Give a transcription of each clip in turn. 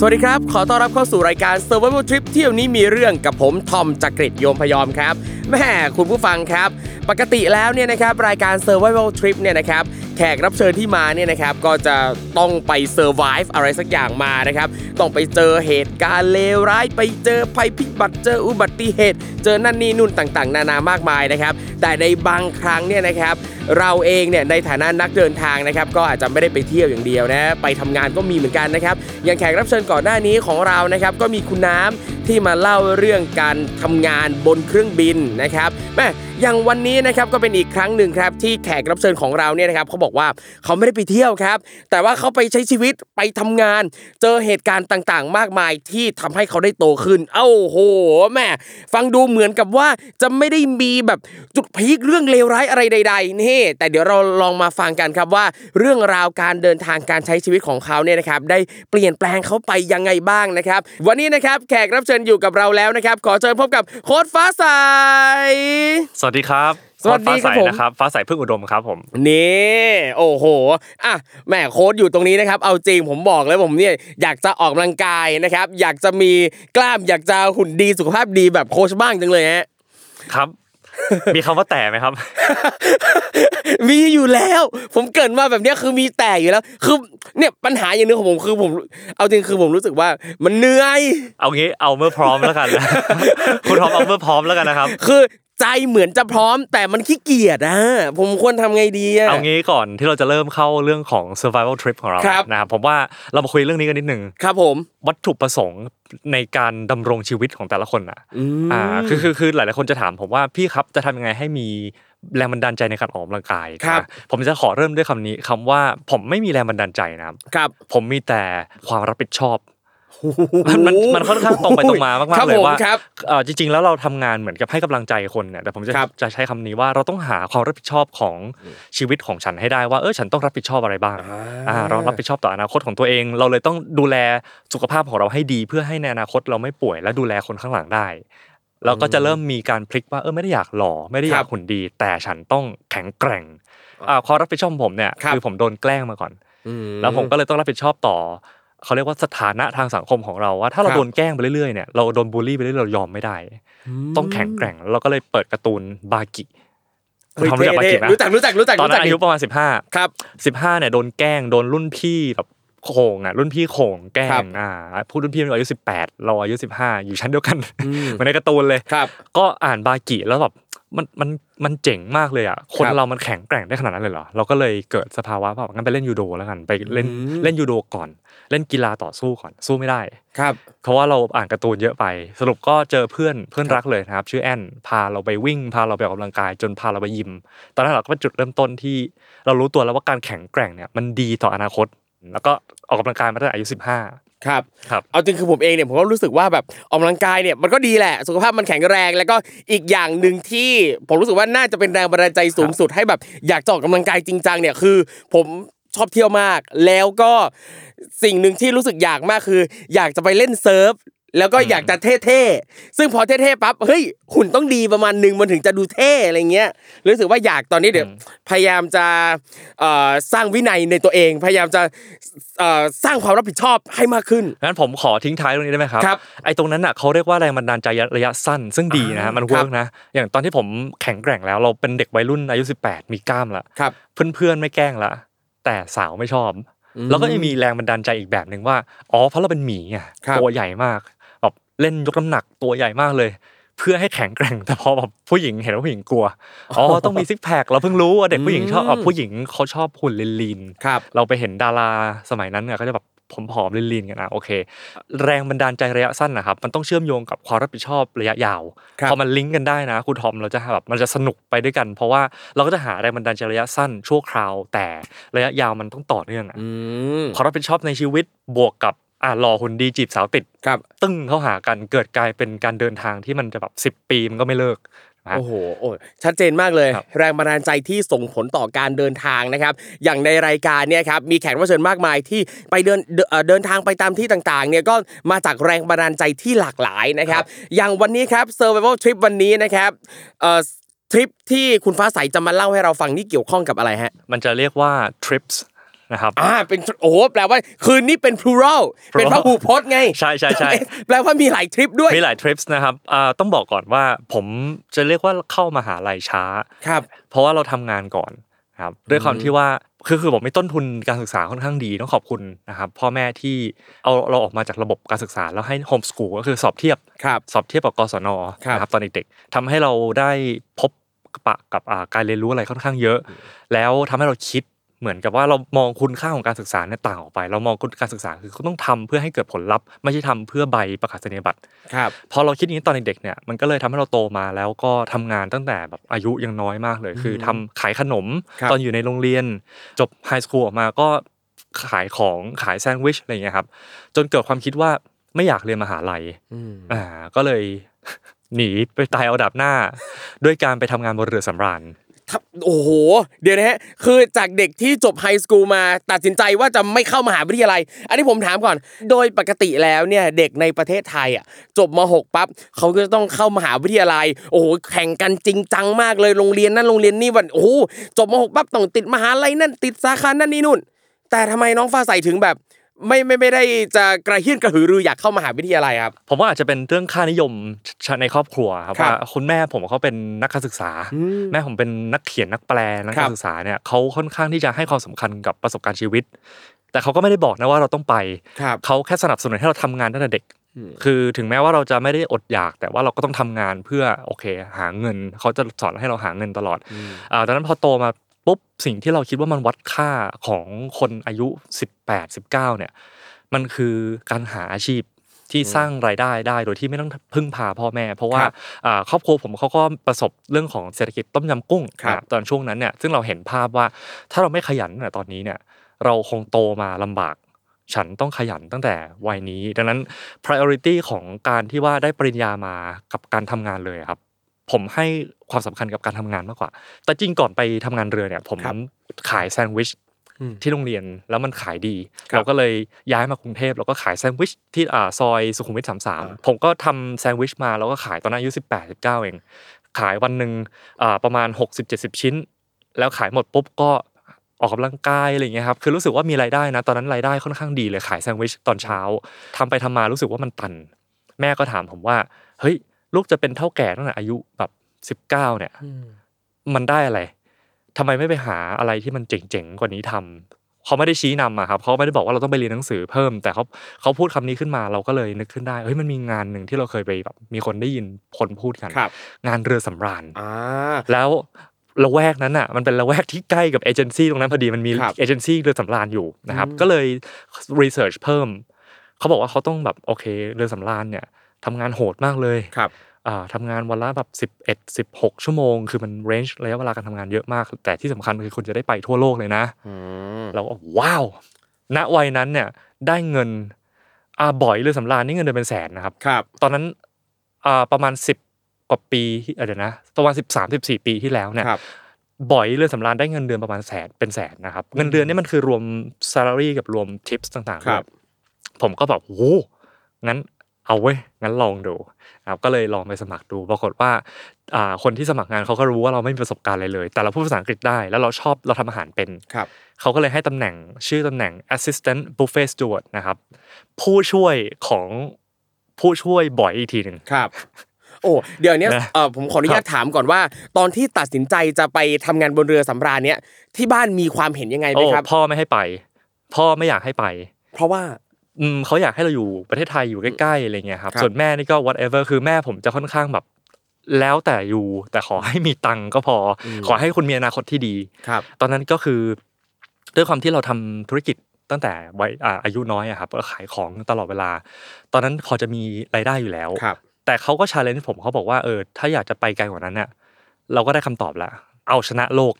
สวัสดีครับ ขอต้อนรับเข้าสู่รายการ Survival Trip เที่ยวนี้มีเรื่องกับผมทอมจากรีฑโยมพยอมครับแม่คุณผู้ฟังครับ ปกติแล้วเนี่ยนะครับรายการ Survival Trip เนี่ยนะครับแขกรับเชิญที่มาเนี่ยนะครับก็จะต้องไป survive อะไรสักอย่างมานะครับต้องไปเจอเหตุการณ์เลวร้ายไปเจอภัยพิบัติเจออุบัติเหตุ เจอนั่นนี่นู่นต่างๆ นานามากมายนะครับแต่ในบางครั้งเนี่ยนะครับเราเองเนี่ยในฐานะนักเดินทางนะครับก็อาจจะไม่ได้ไปเที่ยวอย่างเดียวนะไปทำงานก็มีเหมือนกันนะครับอย่างแขกรับเชิญก่อนหน้านี้ของเรานะครับก็มีคุณน้ำ ที่มาเล่าเรื่องการทำงานบนเครื่องบินนะครับแม่อย่างวันนี้นะครับก็เป็นอีกครั้งหนึ่งครับที่แขกรับเชิญของเราเนี่ยนะครับเขาบอกว่าเขาไม่ได้ไปเที่ยวครับ แต่ว่าเขาไปใช้ชีวิตไปทำงาน เจอเหตุการณ์ต่างๆ มากมายที่ทำให้เขาได้โตขึ้น เอ้าโหแม่ฟังดูเหมือนกับว่าจะไม่ได้มีแบบจุดพีคเรื่องเลวร้ายอะไรใด ๆ นี่ แต่เดี๋ยวเราลองมาฟังกันครับว่า เรื่องราวการเดินทางการใช้ชีวิตของเขาเนี่ยนะครับได้เปลี่ยนแปลงเขาไปยังไงบ้างนะครับ วันนี้นะครับแขกรับเชิญอยู่กับเราแล้วนะครับ ขอเชิญพบกับโค้ดฟ้าใส สวัสดีครับสวัสดีครับฟ้าใสผมนะครับฟ้าใสพึ่งอุดมครับผมนี่โอ้โหอะแหม่โค้ดอยู่ตรงนี้นะครับเอาจริงผมบอกเลยผมเนี่ยอยากจะออกกำลังกายนะครับ อยากจะมีกล้ามอยากจะหุ่นดีสุขภาพดีแบบโค้ชบ้างจังเลยฮะครับ มีคำว่าแต่ไหมครับ มีอยู่แล้ว ผมเกรินมาแบบเนี้ยคือมีแต่อยู่แล้ว คือเนี่ยปัญหาอย่างหนึงของผมคือผม เอาจริงคือผมรู้สึกว่ามันเหนื่อย เอางี้เอาเมื่อพร้อมแล้วกันคุณทอมเอาเมื่อพร้อมแล้วกันนะครับ คือ ใจเหมือนจะพร้อม แต่มันขี้เกียจอะผมควรทำไงดีอะเอางี้ก่อนที่เราจะเริ่มเข้าเรื่องของ survival trip ของเราครับนะครับผมว่าเรามาคุยเรื่องนี้กันนิดนึงครับผมวัตถุประสงค์ในการดำรงชีวิตของแต่ละคนอะอืมอ่าคือคือคือหลายๆคนจะถามผมว่าพี่ครับจะทำยังไงให้มีแรงบันดาลใจในการออกกำลังกายครับนะผมจะขอเริ่มด้วยคำนี้คำว่าผมไม่มีแรงบันดาลใจนะครับครับผมมีแต่ความรับผิดชอบ มันมันมันค่อนข้างตรงไปตรงมามากครับๆเลยผมว่าครับเอ่อจริงๆแล้วเราทำงานเหมือนกับให้กำลังใจคนเนี่ยแต่ผมจะครับจะใช้คำนี้ว่าเราต้องหาความรับผิดชอบของชีวิตของฉันให้ได้ว่าเออฉันต้องรับผิดชอบอะไรบ้างอ่าเรารับผิดชอบต่ออนาคตของตัวเอง เราเลยต้องดูแลสุขภาพของเราให้ดี เพื่อให้ในอนาคตเราไม่ป่วย และดูแลคนข้างหลังได้เราก็จะเริ่มมีการพลิกว่าเออไม่ได้อยากหล่อไม่ได้อยาคกรับหุ่นดี แต่ฉันต้องแข็งแกร่งอ่าความรับผิดชอบของผมเนี่ยครับคือผมโดนแกล้งมาก่อนอืแล้วผมก็เลยต้องรับผิดชอบต่อ เขาเรียกว่าสถานะทางสังคมของเราว่าถ้าเราครับโดนแกล้งไปเรื่อยๆเนี่ยเราโดนบูลลี่ไปเรื่อยๆเรายอมไม่ได้ ต้องแข็งแกร่งแล้วเราก็เลยเปิดการ์ตูนบากิเฮ้ยทำรู้จักบากิไหมรู้จักรู้จักรู้จักตอนนั้นรู้จักอายุประมาณ15ครับ15เนี่ยโดนแกล้งโดนรุ่นพี่แบบโขงอะรุ่นพี่โขงแกล้ครังบอ่าพูดรุ่นพี่อายุ18เราอายุ15อยู่ชั้นเดียวกันอืมเหมือนในการ์ตูนเลยครับก็อ่านบากิแล้วแบบ มันมันมันเจ๋งมากเลยอะคนครับเรามันแข็งแกร่งได้ขนาดนั้นเลยเหรอเราก็เลยเกิดสภาวะว่างั้นไปเล่นยูโดแล้วกันไปเล่นอืมเล่นยูโดก่อน เล่นกีฬาต่อสู้ก่อนสู้ไม่ได้ครับ เพราะว่าเราอ่านการ์ตูนเยอะไป สรุปก็เจอเพื่อนเพื่อนครับรักเลยนะครับ ชื่อแอนพาเราไปวิ่ง พาเราไปออกกำลังกาย จนพาเราไปยิม ตอนนั้นเราก็เป็นจุดเริ่มต้นที่ เรารู้ตัวแล้วว่าการแข็งแกร่งเนี่ยมันดีต่ออนาคต แล้วก็ออกกำลังกายมาตั้งแต่อายุ15 ครับครับเอาจริงคือผมเองเนี่ยผมก็รู้สึกว่าแบบออกกำลังกายเนี่ยมันก็ดีแหละ สุขภาพมันแข็งแรง แล้วก็อีกอย่างหนึ่งที่ผมรู้สึกว่าน่าจะเป็นแรงบันดาลใจสูงสุดให้แบบอยากจะออกกำลังกายจริงจังเนี่ยคือ ผมชอบเที่ยวมาก แล้วก็สิ่งหนึ่งที่รู้สึกอยากมากคือ อยากจะไปเล่นเซิร์ฟ แล้วก็อยากจะเท่ๆซึ่งพอเท่ๆปั๊บเฮ้ยหุ่นต้องดีประมาณหนึ่งมันถึงจะดูเท่อะไรเงี้ยรู้สึกว่าอยากตอนนี้เดี๋ยวพยายามจะเอ่อสร้างวินัยในตัวเอง พยายามจะเอ่อสร้างความรับผิดชอบให้มากขึ้นงั้นผมขอทิ้งท้ายตรงนี้ได้ไหมครับครับไอ้ตรงนั้นอะเขาเรียกว่าแรงบันดาลใจระยะสั้น ซึ่งดีนะฮะมันครัเวิบร์กนะอย่างตอนที่ผมแข็งแกร่งแล้วเราเป็นเด็กวัยรุ่นอายุ 18 มีกล้ามละครับเพื่อนๆไม่แกล้งละแต่สาวไม่ชอบอืมแล้วก็ยังมีแรงบันดาลใจอีกแบบหนึ่งว่า อ๋อ เพราะเราเป็นหมีไงครับตัวใหญ่มากแบบ เล่นยกน้ำหนักตัวใหญ่มากเลย เพื่อให้แข็งแกร่งแต่พอแบบผู้หญิงเห็นว่าผู้หญิงกลัวอ๋อต้องมีซิกแพคเราเพิ่งรู้ว่าเด็กผู้หญิงชอบอืมเอ่อผู้หญิงเขาชอบหุ่นลีนๆครับเราไปเห็นดาราสมัยนั้นเนี่ยก็จะแบบผอมๆลีนๆกันนะโอเค แรงบันดาลใจระยะสั้นนะครับ มันต้องเชื่อมโยงกับความรับผิดชอบระยะยาวครับพอมันลิงก์กันได้นะคุณทอมเราจะแบบมันจะสนุกไปด้วยกัน เพราะว่าเราก็จะหาแรงบันดาลใจระยะสั้นชั่วคราว แต่ระยะยาวมันต้องต่อเนื่องอะอืมความรับผิดชอบในชีวิตบวกกับ อ่าหล่อหุ่นดีจีบสาวติดครับ ตึ้งเข้าหากันเกิดกลายเป็นการเดินทางที่มันจะแบบ10ปีมันก็ไม่เลิกนะโอ้โหโอ้ยชัดเจนมากเลยครับแรงบันดาลใจที่ส่งผลต่อการเดินทางนะครับ อย่างในรายการเนี่ยครับมีแขกรับเชิญมากมายที่ไปเดินเดินเอ่อเดินทางไปตามที่ต่างๆเนี่ยก็มาจากแรงบันดาลใจที่หลากหลายนะครับ อย่างวันนี้ครับ Survival Trip วันนี้นะครับเอ่อทริปที่คุณฟ้าใสจะมาเล่าให้เราฟังนี่เกี่ยวข้องกับอะไรฮะมันจะเรียกว่า trips นะครับอ่าเป็นโอ้โหแปลว่าคืนนี้เป็น plural เป็นพหูพจน์ไงใช่ใช่ใช่แปลว่ามีหลายทริปด้วยมีหลายทริปนะครับอ่าต้องบอกก่อนว่าผมจะเรียกว่าเข้ามาหาลัยช้าครับ เพราะว่าเราทำงานก่อนครับด้วยความที่ว่าคือคือผมมีต้นทุนการศึกษาค่อนข้างดีต้องขอบคุณนะครับพ่อแม่ที่เอาเราออกมาจากระบบการศึกษาแล้วให้โฮมสกูลก็คือสอบเทียบครับสอบเทียบกับกศนครับนะครับตอนเด็กๆทำให้เราได้พบปะกับอ่าการเรียนรู้อะไรค่อนข้างเยอะ แล้วทำให้เราคิด เหมือนกับว่าเรามองคุณค่าของการศึกษาเนี่ยต่างออกไป เรามองคุณการศึกษาคือเขาต้องทำเพื่อให้เกิดผลลัพธ์ไม่ใช่ทำเพื่อใบประกาศนียบัตรครับพอเราคิดอย่างนี้ตอนเด็กๆเนี่ยมันก็เลยทำให้เราโตมาแล้วก็ทำงานตั้งแต่แบบอายุยังน้อยมากเลย คือทำขายขนมครับตอนอยู่ในโรงเรียน จบไฮสคูลออกมาก็ขายของขายแซนด์วิชอะไรอย่างเงี้ยครับ จนเกิดความคิดว่าไม่อยากเรียนมหาลัยอืมอ่าก็เลยหนีไปตายเอาดับหน้า ด้วยการไปทำงานบนเรือสำราญทับ โอ้โห เดี๋ยวนะฮะ คือจากเด็กที่จบไฮสคูลมาตัดสินใจว่าจะไม่เข้ามหาวิทยาลัย อันนี้ผมถามก่อน โดยปกติแล้วเนี่ยเด็กในประเทศไทยอะจบม .6 ปั๊บเขาก็จะต้องเข้ามหาวิทยาลัย โอ้โหแข่งกันจริงจังมากเลยโรงเรียนนั่นโรงเรียนนี่วันโอ้โหจบม .6 ปั๊บต้องติดมหาลัยนั่นติดสาขานั่นนี่นู่น แต่ทำไมน้องฟ้าใสถึงแบบ ไม่ไม่ไม่ได้จะกระเฮี้ยนกระหือรืออยากเข้ามหาวิทยาลัยครับ ผมว่าอาจจะเป็นเรื่องค่านิยมในครอบครัวครับครับว่าคุณแม่ผมเขาเป็นนักการศึกษาอืมแม่ผมเป็นนักเขียนนักแปลนักครักาบรศึกษาเนี่ยเขาค่อนข้างที่จะให้ความสำคัญกับประสบการณ์ชีวิต แต่เขาก็ไม่ได้บอกนะว่าเราต้องไปครับเขาแค่สนับสนุนให้เราทำงานตั้งแต่เด็ก คือถึงแม้ว่าเราจะไม่ได้อดอยาก แต่ว่าเราก็ต้องทำงานเพื่อโอเค หาเงินเขาจะสอนให้เราหาเงินตลอดอ่าดังนั้นพอโตมา ปุ๊บสิ่งที่เราคิดว่ามันวัดค่าของคนอายุ 18 19เนี่ยมันคือการหาอาชีพที่สร้างรายได้ได้โดยที่ไม่ต้องพึ่งพาพ่อแม่ เพราะว่าครับอ่าครอบครัวผมเขาก็ประสบเรื่องของเศรษฐกิจต้มยำกุ้งครับอ่าตอนช่วงนั้นเนี่ยซึ่งเราเห็นภาพว่าถ้าเราไม่ขยันตั้งแต่ตอนนี้เนี่ยเราคงโตมาลำบาก ฉันต้องขยันตั้งแต่วัยนี้ ดังนั้น priority ของการที่ว่าได้ปริญญามากับการทำงานเลยครับ ผมให้ความสำคัญกับการทำงานมากกว่า แต่จริงก่อนไปทำงานเรือเนี่ย ผมครับขายแซนด์วิชอืมที่โรงเรียนแล้วมันขายดีครับเราก็เลยย้ายมากรุงเทพแล้วก็ขายแซนด์วิชที่อ่าซอยสุขุมวิทสามสามผมก็ทำแซนด์วิชมาแล้วก็ขายตอนนั้นอายุสิบแปดสิบเก้าเอง ขายวันหนึ่งอ่าประมาณหกสิบเจ็ดสิบชิ้น แล้วขายหมดปุ๊บก็ออกกำลังกายอะไรอย่างเงี้ยครับคือรู้สึกว่ามีรายได้นะ ตอนนั้นรายได้ค่อนข้างดีเลยขายแซนด์วิชตอนเช้าทำไปทำมารู้สึกว่ามันตัน แม่ก็ถามผมว่าเฮ้ย ลูกจะเป็นเท่าแก่ตั้งแต่อายุแบบสิบเก้าเนี่ยมันได้อะไรทำไมไม่ไปหาอะไรที่มันเจ๋งๆกว่านี้ทำเขาไม่ได้ชี้นำอะครับเขาไม่ได้บอกว่าเราต้องไปเรียนหนังสือเพิ่ม แต่เขาเขาพูดคำนี้ขึ้นมาเราก็เลยนึกขึ้นได้เฮ้ยมันมีงานหนึ่งที่เราเคยไปแบบมีคนได้ยินคนพูดกันครับงานเรือสำราญอ่าแล้วละแวกนั้นอะมันเป็นละแวกที่ใกล้กับเอเจนซี่ตรงนั้นพอดีมันมีครับเอเจนซี่เรือสำราญอยู่นะครับอืมก็เลยresearch เพิ่มเขาบอกว่าเขาต้องแบบโอเคเรือสำราญเนี่ย ทำงานโหดมากเลยครับอ่าทำงานวันละแบบสิบเอ็ดสิบหกชั่วโมง คือมัน range ระยะเวลาการทำงานเยอะมาก แต่ที่สำคัญคือคุณจะได้ไปทั่วโลกเลยนะอืมเราก็ว้าว ณวัยนั้นเนี่ยได้เงินอ่าบ๋อยเรือสำราญนี่เงินเดือนเป็นแสนนะครับครับ ตอนนั้นอ่าประมาณสิบกว่าปีที่เอ่อเดี๋ยวนะประมาณสิบสามสิบสี่ปีที่แล้วเนี่ยครับบ๋อยเรือสำราญได้เงินเดือนประมาณแสนเป็นแสนนะครับ เงินเดือนนี่มันคือรวม salary กับรวม tips ต่างๆครับด้วยผมก็แบบโอ้งั้น เอาเว้ยงั้นลองดูนะครับก็เลยลองไปสมัครดู ปรากฏว่าอ่าคนที่สมัครงานเขาก็รู้ว่าเราไม่มีประสบการณ์อะไรเลย แต่เราพูดภาษาอังกฤษได้แล้วเราชอบเราทำอาหารเป็นครับเขาก็เลยให้ตำแหน่งชื่อตำแหน่ง assistant buffet steward นะครับ ผู้ช่วยของผู้ช่วยบ่อยอีกทีหนึ่งครับโอ้เดี๋ยวเนี้ยนะเออผมขออนุญาตถามก่อนว่า ตอนที่ตัดสินใจจะไปทำงานบนเรือสำราญเนี้ยที่บ้านมีความเห็นยังไงไหมโอ้ครับ พ่อไม่ให้ไป พ่อไม่อยากให้ไป เพราะว่าอืม เขาอยากให้เราอยู่ประเทศไทยอยู่ใกล้ๆอะไรเงี้ยครับครับ ส่วนแม่นี่ก็ whatever คือแม่ผมจะค่อนข้างแบบ แล้วแต่อยู่ แต่ขอให้มีตังค์ก็พออขอให้คุณมีอนาคตที่ดีครับ ตอนนั้นก็คือด้วยความที่เราทำธุรกิจตั้งแต่วัยอ่าอายุน้อยอะครับก็ขายของตลอดเวลา ตอนนั้นพอจะมีรายได้อยู่แล้วครับแต่เขาก็ชาเลนจ์ผมเขาบอกว่าเออถ้าอยากจะไปไกลกว่านั้นเนี่ยเราก็ได้คำตอบแล้วเอาชนะโลก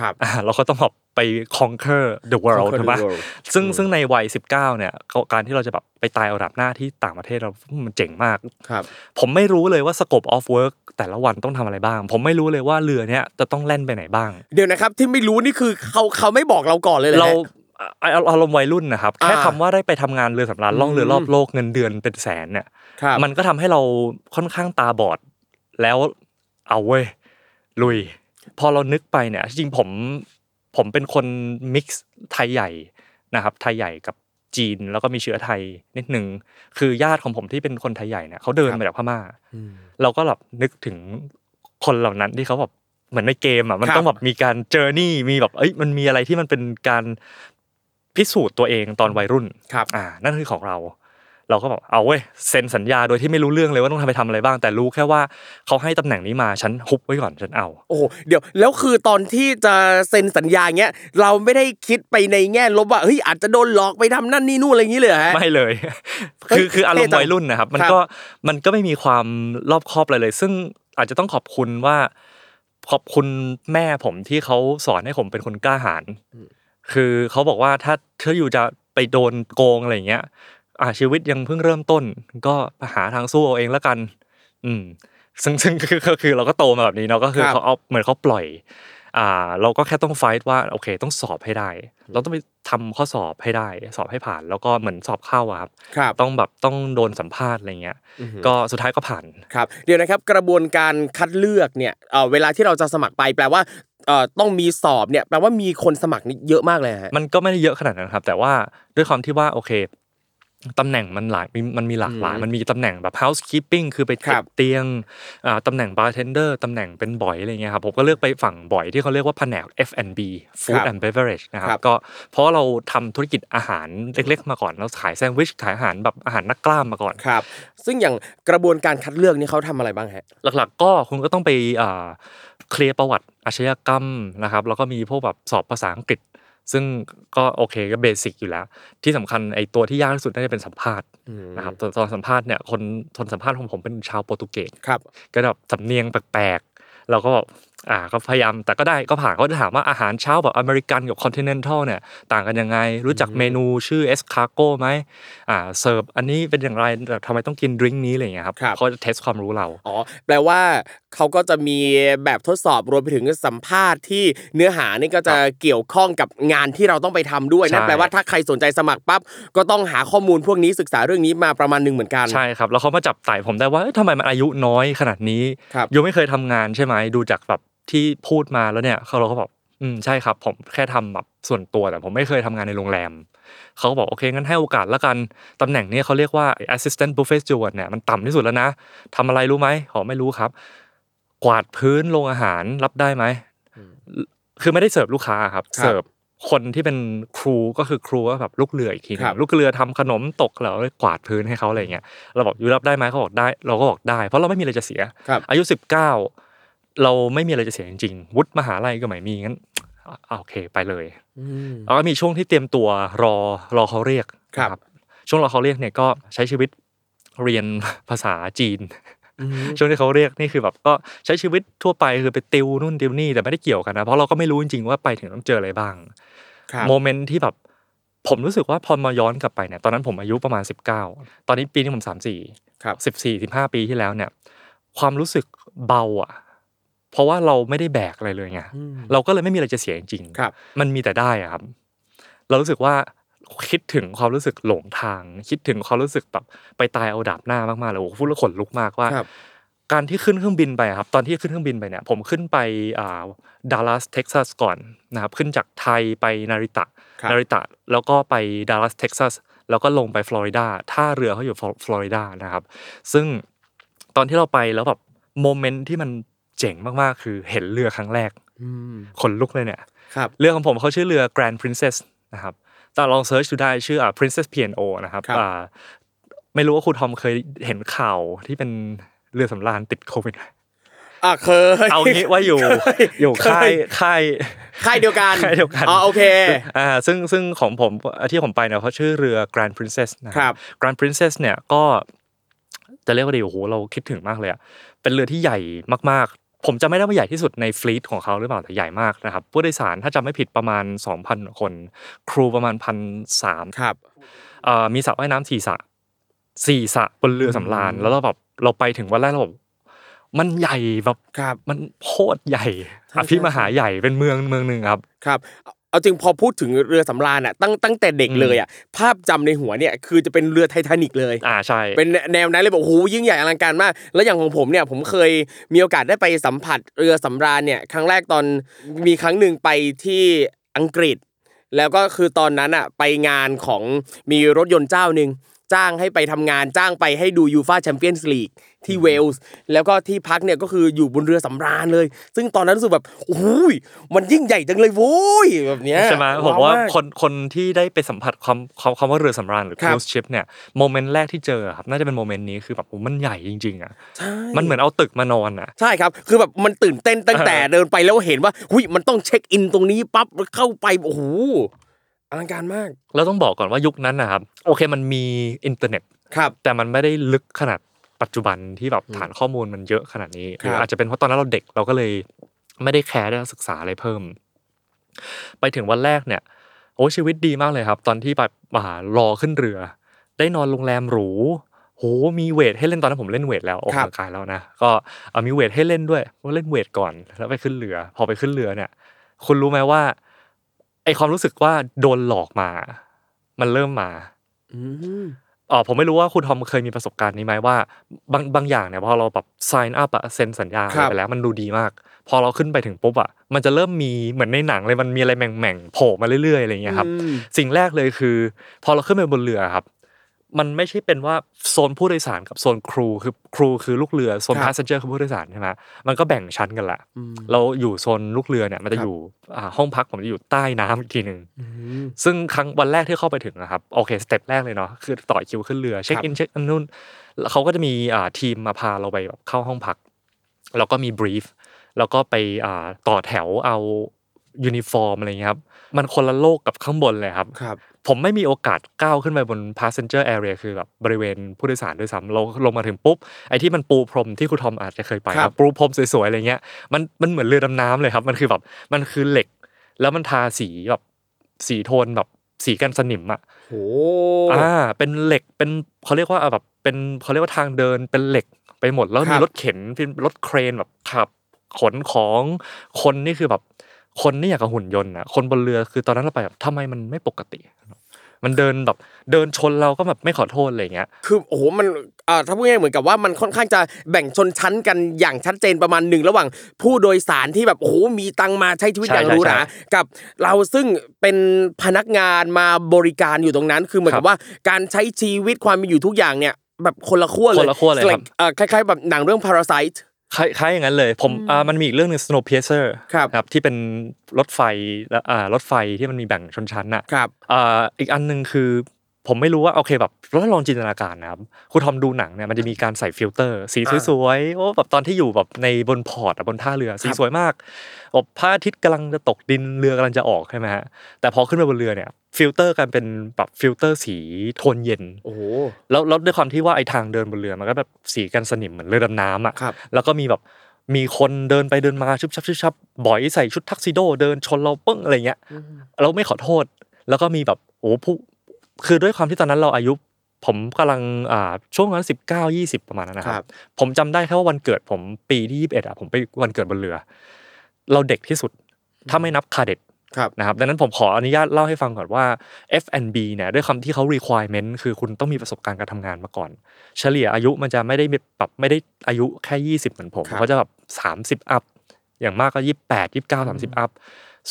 ครับอ่าเราก็ต้องแบบไป conquer the world Conquer ถูกปะ the world ซึ่งซึ่งในวัย 19 เนี่ย การที่เราจะแบบไปตายเอาดับหน้าที่ต่างประเทศเรา มันเจ๋งมาก ครับ ผมไม่รู้เลยว่า scope of work แต่ละวันต้องทำอะไรบ้าง ผมไม่รู้เลยว่าเรือเนี้ยจะต้องแล่นไปไหนบ้าง เดี๋ยวนะครับที่ไม่รู้นี่คือเขาเขาไม่บอกเราก่อนเลยเหรอเราฮะอ่าอารมณ์วัยรุ่นนะครับ แค่อ่าคำว่าได้ไปทำงานเรือสำราญล่องเรือรอบโลกเงินเดือนเป็นแสนเนี่ยครับมันก็ทำให้เราค่อนข้างตาบอด แล้วเอาเว้ยลุย พอเรานึกไปเนี่ยจริงๆผมผมเป็นคนมิกซ์ไทยใหญ่นะครับไทยใหญ่กับจีนแล้วก็มีเชื้อไทยนิดหนึ่งคือญาติของผมที่เป็นคนไทยใหญ่เนี่ยเขาเดินมาจากพม่าเราก็แบบนึกถึงคนเหล่านั้นที่เขาแบบเหมือนในเกมอะมันครับต้องแบบมีการเจอร์นี่มีแบบเอ้ยมันมีอะไรที่มันเป็นการพิสูจน์ตัวเองตอนวัยรุ่นครับอ่านั่นคือของเรา เราก็แบบเอาเว้ยเซ็นสัญญาโดยที่ไม่รู้เรื่องเลยว่าต้องทำไปทำอะไรบ้าง แต่รู้แค่ว่าเขาให้ตำแหน่งนี้มาฉันฮุบไว้ก่อนฉันเอา โอ้โหเดี๋ยวแล้วคือตอนที่จะเซ็นสัญญาเงี้ยเราไม่ได้คิดไปในแง่ลบว่าเฮ้ยอาจจะโดนหลอกไปทำนั่นนี่นู่นอะไรอย่างนี้เลยเหรอฮะไม่เลยเฮ้ยคือคืออารมณ์เท่จังวัยรุ่นนะครับ มันครับก็มันก็ไม่มีความรอบคอบอะไรเลย ซึ่งอาจจะต้องขอบคุณว่า ขอบคุณแม่ผมที่เขาสอนให้ผมเป็นคนกล้าหาญคือเขาบอกว่าถ้าถ้าอยู่จะไปโดนโกงอะไรอย่างเงี้ย อ่าชีวิตยังเพิ่งเริ่มต้น ก็หาทางสู้เอาเองแล้วกัน อืม ซึ่งซึ่งคือคือคือเราก็โตมาแบบนี้เนาะก็คือครับเขาเอาเหมือนเขาปล่อย อ่า เราก็แค่ต้องไฟท์ว่าโอเค ต้องสอบให้ได้ เราต้องไปทำข้อสอบให้ได้ สอบให้ผ่าน แล้วก็เหมือนสอบเข้าอะครับครับ ต้องแบบต้องโดนสัมภาษณ์อะไรเงี้ย ก็สุดท้ายก็ผ่านครับเดี๋ยวนะครับ กระบวนการคัดเลือกเนี่ยเอ่อเวลาที่เราจะสมัครไปแปลว่าเอ่อต้องมีสอบเนี่ยแปลว่ามีคนสมัครนี่เยอะมากเลยฮะมันก็ไม่ได้เยอะขนาดนั้นครับ แต่ว่าด้วยความที่ว่าโอเค ตำแหน่งมันหลายมีมันมีหลากหลายมันมีตำแหน่งแบบ housekeeping คือไปครัเก็บบเตียงอ่าตำแหน่ง bartender ตำแหน่งเป็นบ่อยอะไรเงี้ยครับผมก็เลือกไปฝั่งบ่อยที่เขาเรียกว่าแผนก F&B food ครับ and beverage นะครัครับบก็เพราะเราทำธุรกิจอาหารเล็ก ๆ มาก่อนเราขายแซนด์วิชขายอาหารแบบอาหารนักกล้ามมาก่อนครับ ซึ่งอย่างกระบวนการคัดเลือกนี่เขาทำอะไรบ้างฮะหลัก ๆ ก็คุณก็ต้องไปอ่า clear ประวัติอาชญากรรมนะครับแล้วก็มีพวกแบบสอบภาษาอังกฤษ ซึ่งก็โอเคก็ basic อยู่แล้ว ที่สำคัญไอ้ตัวที่ยากที่สุดน่าจะเป็นสัมภาษณ์นะครับตอนตอนสัมภาษณ์เนี่ยคนคนสัมภาษณ์ของผมเป็นชาวโปรตุเกสครับก็แบบสำเนียงแปลกๆเราก็แบบ อ่าก็พยายามแต่ก็ได้ก็ผ่านเขาจะถามว่าอาหารเช้าแบบอเมริกันกับ Continental เนี่ยต่างกันยังไง รู้จักเมนูชื่อ escargot ไหมอ่าเสิร์ฟอันนี้เป็นอย่างไรแต่ทำไมต้องกิน drink นี้อะไรอย่างเงี้ยครับครับเขาจะ test ความรู้เราอ๋อแปลว่าเขาก็จะมีแบบทดสอบรวมไปถึงสัมภาษณ์ที่เนื้อหานี่ก็จะเกี่ยวข้องกับงานที่เราต้องไปทำด้วยนั่นใช่แปลว่าถ้าใครสนใจสมัครปั๊บก็ต้องหาข้อมูลพวกนี้ศึกษาเรื่องนี้มาประมาณหนึ่งเหมือนกันใช่ครับแล้วเขามาจับไต๋ผมได้ว่าเอ้ยทำไมมันอายุน้อยขนาดนี้ครับ you ไม่เคยทำงานใช่ไหมดูจากแบบ ที่พูดมาแล้วเนี่ยเขาเราก็บอกอืมใช่ครับ ผมแค่ทำแบบส่วนตัวแต่ผมไม่เคยทำงานในโรงแรมเขาก็บอกโอเคงั้นให้โอกาสแล้วกันตำแหน่งนี้เขาเรียกว่า assistant buffet steward เนี่ยมันต่ำที่สุดแล้วนะทำอะไรรู้ไหมขอไม่รู้ครับ กวาดพื้นโรงอาหารรับได้ไหมคือไม่ได้เสิร์ฟลูกค้าครับครับเสิร์ฟคนที่เป็นครูก็คือครูก็แบบลูกเรืออีกทีหนึครังบลูกเรือทำขนมตกแล้วกวาดพื้นให้เขาอะไรเงี้ยเราบอกยูรับได้ไหมเขาบอกได้ เราก็บอกได้ เพราะเราไม่มีอะไรจะเสียครับอายุสิบ เก้าเราไม่มีอะไรจะเสียจริงๆวุฒิมหาลัยก็ไม่มีงั้นอะโอเคไปเลยแล้วก็มีช่วงที่เตรียมตัวรอรอเขาเรียกครับนะช่วงรอเขาเรียกเนี่ยก็ใช้ชีวิตเรียนภาษาจีนช่วงที่เขาเรียกนี่คือแบบก็ใช้ชีวิตทั่วไปคือไปติวนู่นติวนี่แต่ไม่ได้เกี่ยวกันนะเพราะเราก็ไม่รู้จริงๆว่าไปถึงต้องเจออะไรบ้างครับโมเมนต์ที่แบบผมรู้สึกว่าพอมาย้อนกลับไปเนี่ยตอนนั้นผมอายุประมาณ 19 ตอนนี้ปีนี้ผม 34ครับสิบสี่สิบห้าปีที่แล้วเนี่ย ความรู้สึกเบาอะ เพราะว่าเราไม่ได้แบกอะไรเลยไงเราก็เลยไม่มีอะไรจะเสียจริงๆครับ มันมีแต่ได้อะครับ เรารู้สึกว่าคิดถึงความรู้สึกหลงทาง คิดถึงความรู้สึกแบบไปตายเอาดาบหน้ามากๆเลยโอ้โหพูดแล้วขนลุกมากว่าครับการที่ขึ้นเครื่องบินไปอะครับ ตอนที่ขึ้นเครื่องบินไปเนี่ย ผมขึ้นไปอ่าดัลลัสเท็กซัสก่อนนะครับ ขึ้นจากไทยไปนาริตะครับนาริตะ แล้วก็ไปดัลลัสเท็กซัสแล้วก็ลงไปฟลอริดาท่าเรือเขาอยู่ฟลอริดานะครับ ซึ่งตอนที่เราไปแล้วแบบ moment ที่มันเจ๋งมากๆ คือเห็นเรือครั้งแรกขนลุกเลยเนี่ยครับเรือของผมเขาชื่อเรือ Grand Princess นะครับแต่ลอง search ดูได้ชื่ออ่า Princess P&O นะครับครับอ่าไม่รู้ว่าครูทอมเคยเห็นข่าวที่เป็นเรือสำราญติดโควิดไหมอะเคยเอางี้ว่าอยู่เคยอยู่ค่ายเคยค่ายค่ายเดียวกันค่ายเดียวกันอ๋อโอเคอ่าซึ่งซึ่งของผมที่ผมไปเนี่ยเขาชื่อเรือ Grand Princess นะครับ Grand Princess เนี่ยก็จะเรียกว่าดีโอ้โหเราคิดถึงมากเลยอะเป็นเรือที่ใหญ่มากๆ ผมจะไม่ได้ว่าใหญ่ที่สุดในฟลีทของเขาหรือเปล่าแต่ใหญ่มากนะครับ ผู้โดยสารถ้าจำไม่ผิดประมาณ 2,000 คน ครูประมาณพันสามครับเอ่อมีสระว่ายน้ำสี่สระสี่สระบนเรือสำราญแล้วเราแบบเราไปถึงวันแรกเราแบบมันใหญ่แบบครับมันโคตรใหญ่อภิมหาใหญ่เป็นเมืองเมืองหนึ่งครับ ครับ เอาจริงพอพูดถึงเรือสำราญอะตั้งตั้งแต่เด็กเลยอะภาพจำในหัวเนี่ยคือจะเป็นเรือไททานิกเลยอ่าใช่เป็นแนวนั้นเลยแบบโอ้โหยิ่งใหญ่อลังการมาก แล้วอย่างของผมเนี่ยผมเคยมีโอกาสได้ไปสัมผัสเรือสำราญเนี่ยครั้งแรกตอนมีครั้งหนึ่งไปที่อังกฤษ แล้วก็คือตอนนั้นอะไปงานของมีรถยนต์เจ้าหนึ่งจ้างให้ไปทำงานจ้างไปให้ดู UEFA Champions League ที่เวลส์แล้วก็ที่พักเนี่ยก็คืออยู่บนเรือสำราญเลย ซึ่งตอนนั้นรู้สึกแบบโอ้โหมันยิ่งใหญ่จังเลยโว้ยแบบเนี้ยใช่ไหมผมว่าทุกคนคนที่ได้ไปสัมผัสความความคำว่าเรือสำราญหรือครับ cruise ship เนี่ย moment แรกที่เจอครับน่าจะเป็น moment นี้คือแบบโอ้มันใหญ่จริง ๆอะใช่มันเหมือนเอาตึกมานอนอะใช่ครับคือแบบมันตื่นเต้นตั้งแต่เดินไปแล้วเห็นว่าหุยมันต้อง check in ตรงนี้ปั๊บเข้าไปโอ้โหอลังการมาก แล้วต้องบอกก่อนว่ายุคนั้นนะครับ โอเคมันมีอินเทอร์เน็ตครับแต่มันไม่ได้ลึกขนาด ปัจจุบันที่แบบฐานข้อมูลมันเยอะขนาดนี้หรืออาจจะเป็นเพราะตอนนั้นเราเด็กเราก็เลยไม่ได้แคร์ได้ศึกษาอะไรเพิ่ม ไปถึงวันแรกเนี่ยโอ้ชีวิตดีมากเลยครับ ตอนที่แบบมารอขึ้นเรือ ได้นอนโรงแรมหรูโหมี weight ให้เล่นตอนนั้นผมเล่น weight แล้วออกกำลังกายแล้วนะก็เอามี weight ให้เล่นด้วยว่าเล่น weight ก่อนแล้วไปขึ้นเรือ พอไปขึ้นเรือเนี่ย คุณรู้ไหมว่าไอความรู้สึกว่าโดนหลอกมา มันเริ่มมา อืมอ๋อผมไม่รู้ว่าคุณทอมเคยมีประสบการณ์นี้ไหมว่า บางบางอย่างเนี่ยพอเราแบบ sign up อะเซ็นสัญญาครับไปแล้วมันดูดีมาก พอเราขึ้นไปถึงปุ๊บอะมันจะเริ่มมีเหมือนในหนังเลยมันมีอะไรแหม่งๆโผล่มาเรื่อยๆอะไรอย่างเงี้ยครับอืมสิ่งแรกเลยคือ พอเราขึ้นไปบนเรือครับ มันไม่ใช่เป็นว่าโซนผู้โดยสารกับโซนครูคือครูคือลูกเรือโซนครับพาสเซนเจอร์คือผู้โดยสารใช่ไหมมันก็แบ่งชั้นกันละอืมเราอยู่โซนลูกเรือเนี่ยมันจะครับอยู่อ่าห้องพักผมจะอยู่ใต้น้ำอีกทีหนึ่งอืมซึ่งครั้งวันแรกที่เข้าไปถึงนะครับโอเค step แรกเลยเนาะคือต่อคิวขึ้นเรือเช็คอินเช็คอันนู่นแล้วเขาก็จะมีอ่าทีมมาพาเราไปแบบเข้าห้องพักแล้วก็มี brief แล้วก็ไปอ่าต่อแถวเอายูนิฟอร์มอะไรเงี้ยครับ มันคนละโลกกับข้างบนเลยครับครับผมไม่มีโอกาสก้าวขึ้นไปบน passenger area คือแบบบริเวณผู้โดยสารด้วยซ้ำเราลงมาถึงปุ๊บไอ้ที่มันปูพรมที่ครูทอมอาจจะเคยไปครับปูพรมสวยๆอะไรเงี้ยมันมันเหมือนเรือดำน้ำเลยครับ มันคือแบบมันคือเหล็ก แล้วมันทาสีแบบสีโทนแบบสีกันสนิมอะโหอ่าเป็นเหล็กเป็นเขาเรียกว่าแบบเป็นเขาเรียกว่าทางเดินเป็นเหล็กไปหมดแล้วครัมีบรถเข็นเป็นรถเครนแบบขับขนของคนนี่คือแบบ คนนี่อยากกับหุ่นยนต์อะคนบนเรือคือตอนนั้นเราไปแบบทำไมมันไม่ปกติ มันเดินแบบเดินชนเราก็แบบไม่ขอโทษอะไรอย่างเงี้ย คือโอ้โหมันอ่าถ้าพูดง่ายๆเหมือนกับว่ามันค่อนข้างจะแบ่งชนชั้นกันอย่างชัดเจนประมาณหนึ่งระหว่าง ผู้โดยสารที่แบบโอ้โหมีตังค์มาใช้ชีวิตใช่อย่างหรูหราใช่กับเราซึ่งเป็นพนักงานมาบริการอยู่ตรงนั้น คือเหมือนครักับบว่าการใช้ชีวิตความเป็นอยู่ทุกอย่างเนี่ยแบบคนละขั้วเลยคนละขั้วเลยครับเอ่อคล้ายๆแบบหนังเรื่อง Parasite คล้ายคล้ายอย่างนั้นเลย ผมอ่ามันมีอีกเรื่องหนึ่ง Snowpiercer ครับครับที่เป็นรถไฟแล้วอ่ารถไฟที่มันมีแบ่งชนชั้นน่ะครับอ่าอีกอันหนึ่งคือ ผมไม่รู้ว่าโอเคแบบเราลองจินตนาการนะครับคุณทอมดูหนังเนี่ยมันจะมีการใส่ฟิลเตอร์ สีอ่าสวยๆโอ้แบบตอนที่อยู่แบบในบน port อะบนท่าเรือสีครับสวยมากแบบพระอาทิตย์กำลังจะตกดินเรือกำลังจะออกใช่ไหมฮะแต่พอขึ้นไปบนเรือเนี่ยฟิลายเป็นแบบฟิลเตอร์สีโทนเย็นโอ้โหแล้วแล้วด้วยความที่ว่าไอ้ทางเดินบนเรือมันก็แบบสีกันสนิมเหมือนเรือดำน้ำอะครับแล้วก็มีแบบมีคนเดินไปเดินมาชุบชับชุบชับบ่อยใส่ชุดทักซิโดเดินชนเราปึ้งอะไรเงี้ยเราไม่ขอโทษ แล้วก็มีแบบโอ้ผู้ คือด้วยความที่ตอนนั้นเราอายุ ผมกำลังอ่าช่วงนั้นสิบเก้ายี่สิบประมาณนั้นนะคครัรับบผมจำได้แค่ว่าวันเกิดผมปีที่ยี่สิบเอ็ดอะผมไปวันเกิดบนเรือ เราเด็กที่สุดถ้าไม่นับคาเด็ดครับนะครับดังนั้นผมขออนุญาตเล่าให้ฟังก่อนว่า F&B เนี่ยด้วยคำที่เขา requirement คือคุณต้องมีประสบการณ์การทำงานมาก่อน เฉลี่ยอายุมันจะไม่ได้แบบไม่ได้อายุแค่ 20 เหมือนผมครับเขาจะแบบ30 อัพ อย่างมากก็ 28 29 30 อัพ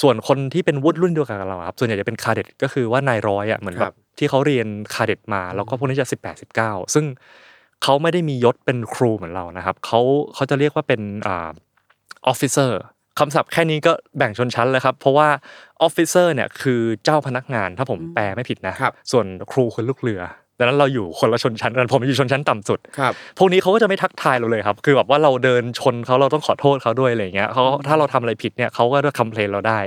ส่วนคนที่เป็นวุฒิรุ่นเดียวกันกับเราครับส่วนใหญ่จะเป็นคาเด็ดก็คือว่านายร้อยอะเหมือนคแบรับบ ที่เขาเรียนคาเด็ดมา แล้วก็พวกนี้จะ 18 19 ซึ่งเขาไม่ได้มียศเป็นครูเหมือนเรานะครับเขาเขาจะเรียกว่าเป็นอ่า officer คำศัพท์แค่นี้ก็แบ่งชนชั้นเลยครับ เพราะว่า officer เนี่ยคือเจ้าพนักงานถ้าผมแปลไม่ผิดนะครับส่วนครูคือลูกเรือดังนั้นเราอยู่คนละชนชั้นกันผมอยู่ชนชั้นต่ำสุดครับพวกนี้เขาก็จะไม่ทักทายเราเลยครับ คือแบบว่าเราเดินชนเขาเราต้องขอโทษเขาด้วยอะไรอย่างเงี้ยเขาถ้าเราทำอะไรผิดเนี่ยเขาก็จะคอมเพลนเราได้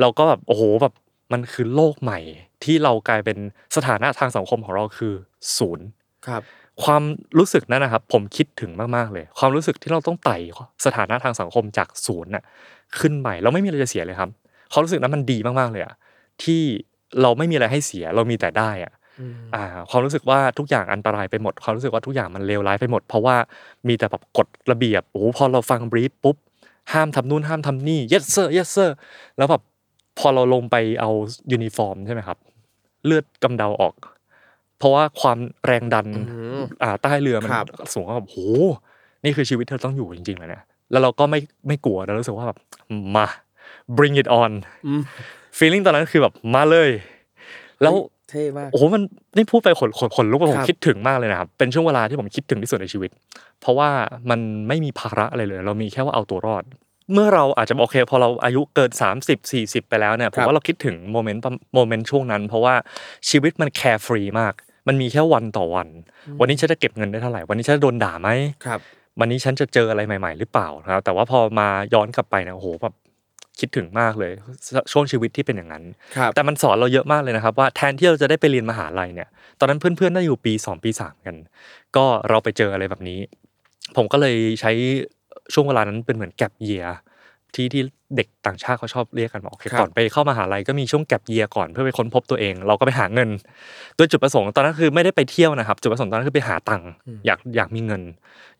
เราก็แบบโอ้โหแบบมันคือโลกใหม่ที่เรากลายเป็นสถานะทางสังคมของเราคือศูนย์ครับ ความรู้สึกนั้นนะครับ ผมคิดถึงมากๆเลย ความรู้สึกที่เราต้องไต่สถานะทางสังคมจากศูนย์น่ะขึ้นใหม่เราไม่มีอะไรจะเสียเลยครับความรู้สึกนั้นมันดีมากๆเลยอะที่เราไม่มีอะไรให้เสียเรามีแต่ได้อะอ่าความรู้สึกว่าทุกอย่างอันตรายไปหมด ความรู้สึกว่าทุกอย่างมันเลวร้ายไปหมด เพราะว่ามีแต่แบบกฎระเบียบโอ้โหพอเราฟัง brief ปุ๊บห้ามทำนู่นห้ามทำนี่ yes sir yes sir แล้วแบบ พอเราลงไปเอายูนิฟอร์มใช่ไหมครับ เลือดกำเดาออก เพราะว่าความแรงดันมันอ่าใต้เรือมันครับสูงแบบโหนี่คือชีวิตที่เราต้องอยู่จริงๆเลยเนี่ยแล้วเราก็ไม่ไม่กลัวเรารู้สึกว่าแบบมา bring it on อืม feeling ตอนนั้นคือแบบมาเลย แล้วเท่มากโอ้โหมันนี่พูดไปขนขนขนลุกอะผมครับคิดถึงมากเลยนะครับ เป็นช่วงเวลาที่ผมคิดถึงที่สุดในชีวิต เพราะว่ามันไม่มีภาระอะไรเลย เรามีแค่ว่าเอาตัวรอด เมื่อเราอาจจะโอเค พอเราอายุเกิน 30 40 ไปแล้วเนี่ยผมว่าเราคิดถึง moment moment ช่วงนั้น เพราะว่าชีวิตมัน carefree มาก มันมีแค่วันต่อวัน วันนี้ฉันจะเก็บเงินได้เท่าไหร่ วันนี้ฉันจะโดนด่าไหมครับ วันนี้ฉันจะเจออะไรใหม่ ๆ หรือเปล่านะครับแต่ว่าพอมาย้อนกลับไปเนี่ยโอ้โหแบบคิดถึงมากเลย ช่วงชีวิตที่เป็นอย่างนั้นครับแต่มันสอนเราเยอะมากเลยนะครับ ว่าแทนที่เราจะได้ไปเรียนมหาลัยเนี่ย ตอนนั้นเพื่อนๆได้อยู่ปี 2 ปี 3 กัน ก็เราไปเจออะไรแบบนี้ ผมก็เลยใช้ ช่วงเวลานั้นเป็นเหมือนแกลบเยียที่ที่เด็กต่างชาติเขาชอบเรียกกันบอกโอเคครับก่อนไปเข้ามหาลัยก็มีช่วงแกลบเยียก่อนเพื่อไปค้นพบตัวเอง เราก็ไปหาเงินโดยจุดประสงค์ตอนนั้นคือไม่ได้ไปเที่ยวนะครับ จุดประสงค์ตอนนั้นคือไปหาตังค์อยากอยากมีเงิน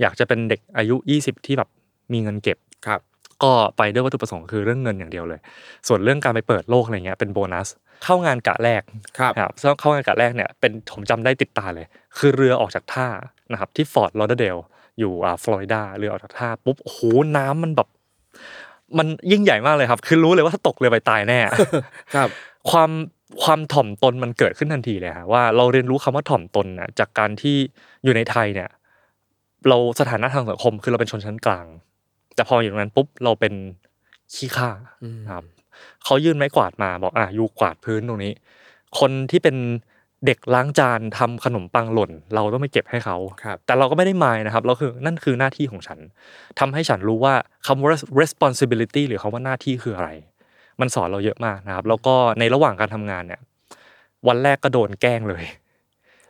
อยากจะเป็นเด็กอายุ 20 ที่แบบมีเงินเก็บครับ ก็ไปด้วยวัตถุประสงค์คือเรื่องเงินอย่างเดียวเลย ส่วนเรื่องการไปเปิดโลกอะไรเงี้ยเป็นโบนัสเข้างานกะแรกครับครับซึ่งเข้างานกะแรกเนี่ยเป็นผมจำได้ติดตาเลย คือเรือออกจากท่านะครับที่ฟอร์ดลอเดเดล อยู่อ่าฟลอริดาเรือออกจากท่าปุ๊บโอ้โหน้ำมันแบบ มันยิ่งใหญ่มากเลยครับ คือรู้เลยว่าถ้าตกเรือไปตายแน่ครับ ความความถ่อมตนมันเกิดขึ้นทันทีเลยฮะว่าเราเรียนรู้คำว่าถ่อมตนน่ะจากการที่อยู่ในไทยเนี่ย เราสถานะทางสังคมคือเราเป็นชนชั้นกลาง แต่พออยู่ตรงนั้นปุ๊บเราเป็นขี้ข้าครับเขายื่นไม้กวาดมาบอกอะยูกวาดพื้นตรงนี้ คนที่เป็น เด็กล้างจานทำขนมปังหล่น เราต้องไปเก็บให้เขาครับแต่เราก็ไม่ได้มายนะครับเราคือนั่นคือหน้าที่ของฉันทำให้ฉันรู้ว่าคำว่า responsibility หรือคำว่าหน้าที่คืออะไร มันสอนเราเยอะมากนะครับ แล้วก็ในระหว่างการทำงานเนี่ย วันแรกก็โดนแกล้งเลย